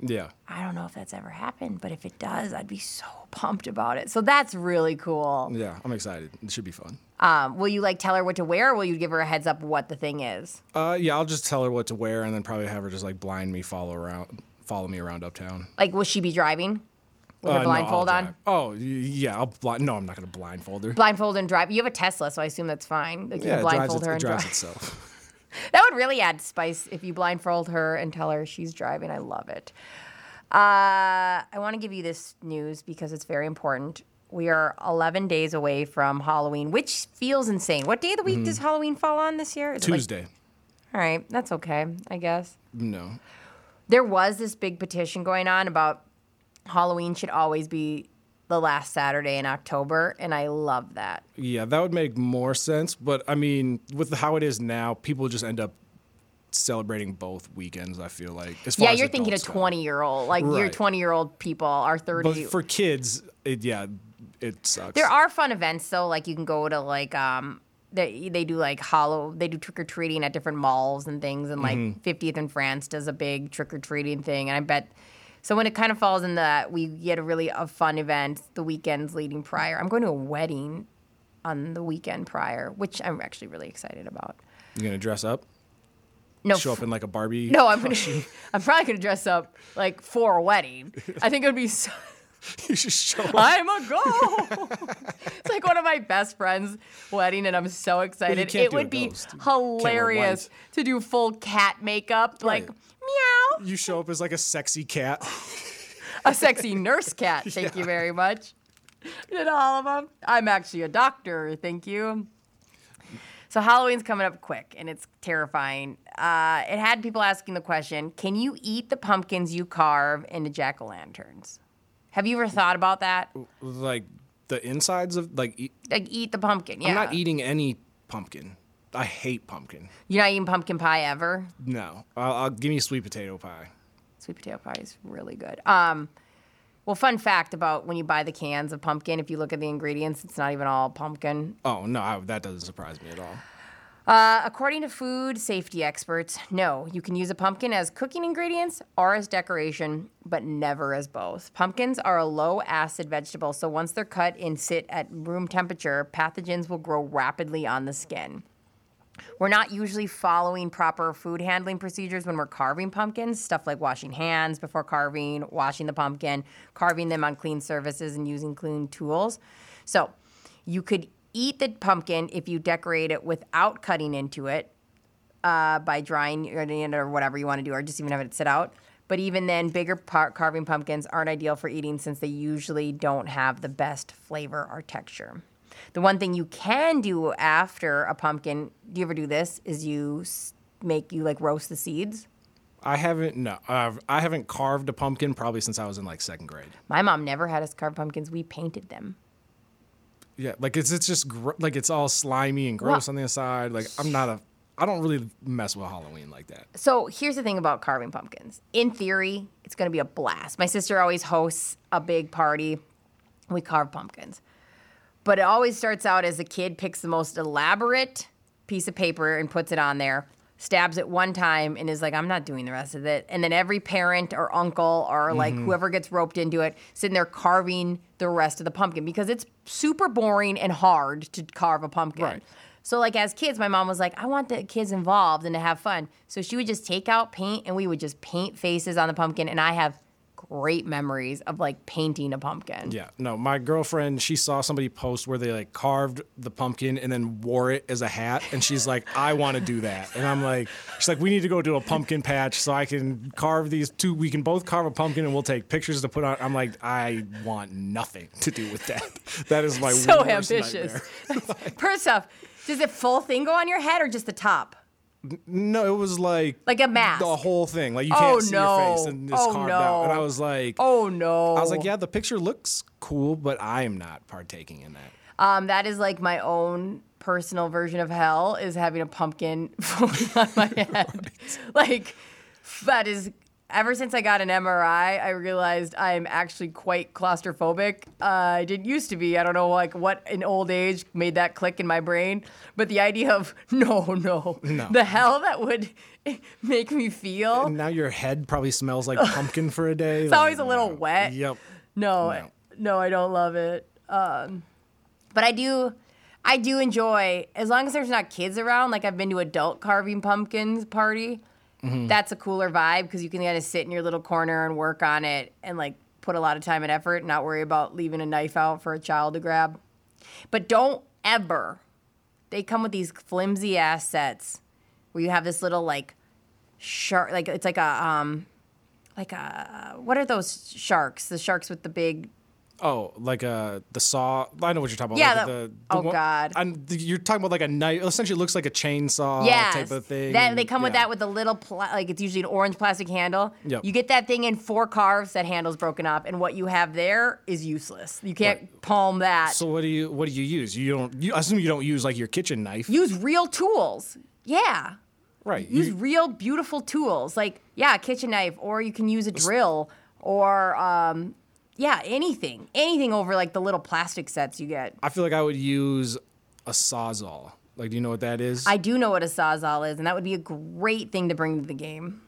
S3: Yeah.
S2: I don't know if that's ever happened, but if it does, I'd be so [LAUGHS] pumped about it. So that's really cool.
S3: Yeah, I'm excited. It should be fun.
S2: Um, will you like tell her what to wear, or will you give her a heads up what the thing is?
S3: Uh, yeah, I'll just tell her what to wear, and then probably have her just like blind me follow around, follow me around uptown.
S2: Like, will she be driving? with
S3: Uh,
S2: a blindfold
S3: I'll
S2: on?
S3: Oh yeah, I'll blind. No, I'm not gonna blindfold her.
S2: Blindfold and drive. You have a Tesla, so I assume that's fine. Like you
S3: yeah, it drives,
S2: blindfold
S3: it,
S2: her
S3: it
S2: and
S3: drives
S2: drive.
S3: itself. [LAUGHS] [LAUGHS]
S2: That would really add spice if you blindfold her and tell her she's driving. I love it. Uh, I want to give you this news because it's very important. We are 11 days away from Halloween, which feels insane. What day of the week
S3: Mhm.
S2: does Halloween fall on this year? Is it like-
S3: Tuesday.
S2: all right, that's okay, I guess.
S3: No.
S2: There was this big petition going on about Halloween should always be the last Saturday in October, and I love that.
S3: Yeah, that would make more sense. But I mean, with how it is now, people just end up celebrating both weekends. I feel like.
S2: Yeah, you're thinking a 20 year old. Like your 20 year old people are 30.
S3: But for kids, it, yeah, it sucks.
S2: There are fun events though, like you can go to like um they they do like hollow they do trick or treating at different malls and things and like
S3: Mhm.
S2: 50th in France does a big trick or treating thing and I bet so when it kind of falls in that we get a really a fun event the weekends leading prior. I'm going to a wedding on the weekend prior, which I'm actually really excited about.
S3: You're gonna dress up?
S2: No,
S3: Show up in like a Barbie.
S2: No, I'm gonna. [LAUGHS] I'm probably gonna dress up like for a wedding. [LAUGHS] I think it would be so [LAUGHS]
S3: you should show up.
S2: I'm a go. [LAUGHS] it's like one of my best friends' wedding, and I'm so excited. It would be
S3: ghost. You can't wear
S2: hilarious to do full cat makeup, like meow,
S3: You show up as like a sexy cat.
S2: a sexy nurse cat. [LAUGHS] Thank you very much. Did all of them? I'm actually a doctor. Thank you. So Halloween's coming up quick, and it's terrifying. Uh, it had people asking the question: Can you eat the pumpkins you carve into jack o' lanterns? Have you ever thought about that?
S3: like the insides of like. Eat,
S2: Like eat the pumpkin? Yeah.
S3: I'm not eating any pumpkin. I hate pumpkin.
S2: You're not eating pumpkin pie ever.
S3: No, I'll, I'll give me sweet potato pie.
S2: Sweet potato pie is really good. Um, well, fun fact about when you buy the cans of pumpkin, if you look at the ingredients, it's not even all pumpkin.
S3: Oh no, I, that doesn't surprise me at all.
S2: Uh, according to food safety experts, no, you can use a pumpkin as cooking ingredients or as decoration, but never as both. Pumpkins are a low acid vegetable, so once they're cut and sit at room temperature, pathogens will grow rapidly on the skin. We're not usually following proper food handling procedures when we're carving pumpkins, stuff like washing hands before carving, washing the pumpkin, carving them on clean surfaces, and using clean tools. So you could eat the pumpkin if you decorate it without cutting into it uh, by drying it or whatever you want to do, or just even have it sit out. But even then, bigger par- carving pumpkins aren't ideal for eating since they usually don't have the best flavor or texture. The one thing you can do after a pumpkin, do you ever do this? Is you make you like roast the seeds?
S3: I haven't no, uh, I haven't carved a pumpkin probably since I was in like second grade.
S2: My mom never had us carve pumpkins. We painted them.
S3: Yeah, like it's it's just gr- like it's all slimy and gross
S2: Well-
S3: on the inside. Like I'm not a, I don't really mess with Halloween like that.
S2: So here's the thing about carving pumpkins. In theory, it's going to be a blast. My sister always hosts a big party. We carve pumpkins. But it always starts out as a kid picks the most elaborate piece of paper and puts it on there, stabs it one time, and is like, I'm not doing the rest of it. And then every parent or uncle or like
S13: Mhm.
S2: whoever gets roped into it, sitting there carving the rest of the pumpkin because it's super boring and hard to carve a pumpkin. Right. So like as kids, my mom was like, I want the kids involved and to have fun. So she would just take out paint and we would just paint faces on the pumpkin. And I have great memories of like painting a pumpkin.
S3: Yeah, no, my girlfriend, she saw somebody post where they like carved the pumpkin and then wore it as a hat, and she's like, I want to do that, and I'm like, she's like, we need to go to a pumpkin patch so I can carve these two. We can both carve a pumpkin and we'll take pictures to put on. I'm like, I want nothing to do with that. [LAUGHS] That is my
S2: so ambitious. [LAUGHS] First off, does the full thing go on your head or just the top?
S3: No, it was like
S2: Like a mask.
S3: the whole thing. Like you
S2: Oh,
S3: can't see your face and it's
S2: Oh,
S3: carved out. And I was like,
S2: Oh no.
S3: I was like, yeah, the picture looks cool, but I am not partaking in that.
S2: Um, that is like my own personal version of hell is having a pumpkin [LAUGHS] on my head. [LAUGHS] Like that is ever since I got an MRI, I realized I'm actually quite claustrophobic. Uh, I didn't used to be. I don't know like what in old age made that click in my brain, but the idea of [LAUGHS] no, no,
S3: No.
S2: the hell that would [LAUGHS] make me feel.
S3: And now your head probably smells like pumpkin for a day. [LAUGHS]
S2: It's
S3: Like,
S2: always a little wet.
S3: Yep.
S2: No, no, I don't love it. Um, but I do, I do enjoy as long as there's not kids around. Like I've been to adult carving pumpkins party.
S3: Mhm.
S2: That's a cooler vibe because you can kind of sit in your little corner and work on it and like put a lot of time and effort and not worry about leaving a knife out for a child to grab. But don't ever. They come with these flimsy ass sets where you have this little like shark, like it's like a um, like a what are those sharks? The sharks with the big
S3: Oh, like uh, the saw. I know what you're talking about.
S2: Yeah,
S3: Like
S2: the-
S3: the,
S2: oh,
S3: one-
S2: God.
S3: I'm, you're talking about like a knife. Essentially, looks like a chainsaw
S2: yes.
S3: type of thing.
S2: That they come with that with a little pla- like it's usually an orange plastic handle.
S3: Yep.
S2: You get that thing in four carves, that handle's broken up, and what you have there is useless. You can't palm that.
S3: So what do you what do you use? You don't. You, I assume you don't use like your kitchen knife.
S2: Use real tools. Yeah.
S3: right.
S2: Use
S3: You,
S2: real beautiful tools like yeah, a kitchen knife, or you can use a drill, or um, yeah, anything, anything over like the little plastic sets you get.
S3: I feel like I would use a sawzall. Like, do you know what that is?
S2: I do know what a sawzall is, and that would be a great thing to bring to the game.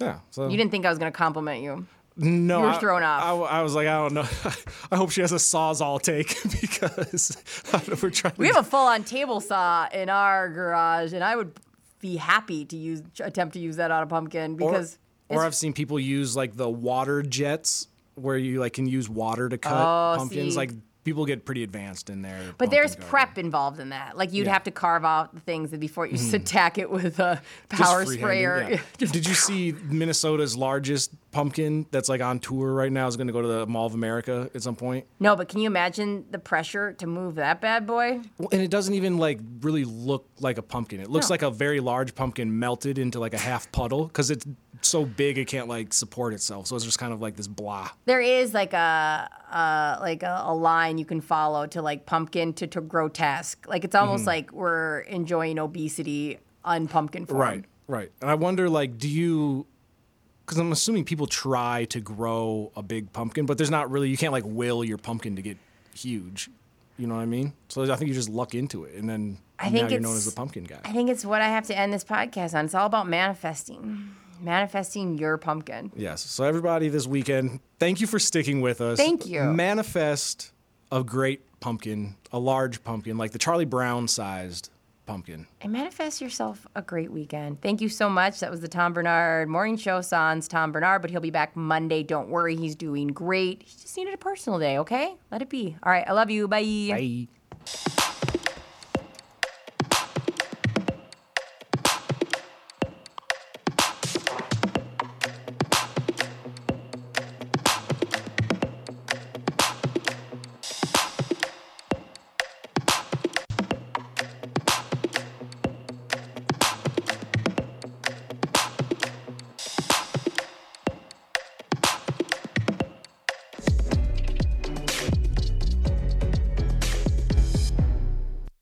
S3: yeah. So
S2: You didn't think I was going to compliment you.
S3: No,
S2: You were
S3: I-
S2: thrown off.
S3: I, I was like, I don't know. [LAUGHS] I hope she has a sawzall take [LAUGHS] because [LAUGHS] I don't know, we're trying.
S2: We
S3: to,
S2: have a full-on table saw in our garage, and I would be happy to use attempt to use that on a pumpkin because
S3: or
S2: it's-
S3: I've seen people use like the water jets where you like can use water to cut
S2: Oh,
S3: pumpkins.
S2: see.
S3: Like people get pretty advanced in there.
S2: but there's prep involved in that. Like you'd
S3: Yeah.
S2: have to carve out the things before you just
S3: Mhm.
S2: attack it with a power sprayer.
S3: yeah. [LAUGHS] Did you see Minnesota's largest pumpkin that's like on tour right now is going to go to the Mall of America at some point?
S2: No, but can you imagine the pressure to move that bad boy?
S3: Well, and it doesn't even like really look like a pumpkin. It looks
S2: No.
S3: like a very large pumpkin melted into like a half puddle because it's so big it can't like support itself. So it's just kind of like this blah.
S2: There is like a uh, like a, a line you can follow to like pumpkin to, to grotesque. Like it's almost
S3: Mhm.
S2: like we're enjoying obesity on pumpkin form.
S3: Right, right. And I wonder, like, do you? Because I'm assuming people try to grow a big pumpkin, but there's not really. You can't like will your pumpkin to get huge. You know what I mean? So I think you just luck into it, and then
S2: I
S3: now
S2: think
S3: you're
S2: it's
S3: known as the pumpkin guy.
S2: I think it's what I have to end this podcast on. It's all about manifesting, manifesting your pumpkin.
S3: Yes. So everybody this weekend, thank you for sticking with us.
S2: Thank you.
S3: Manifest a great pumpkin, a large pumpkin, like the Charlie Brown sized pumpkin.
S2: And manifest yourself a great weekend. Thank you so much. That was the Tom Barnard Morning Show. Sans Tom Barnard, but he'll be back Monday. Don't worry, he's doing great. He just needed a personal day, okay? Let it be. All right, I love you. Bye.
S3: Bye.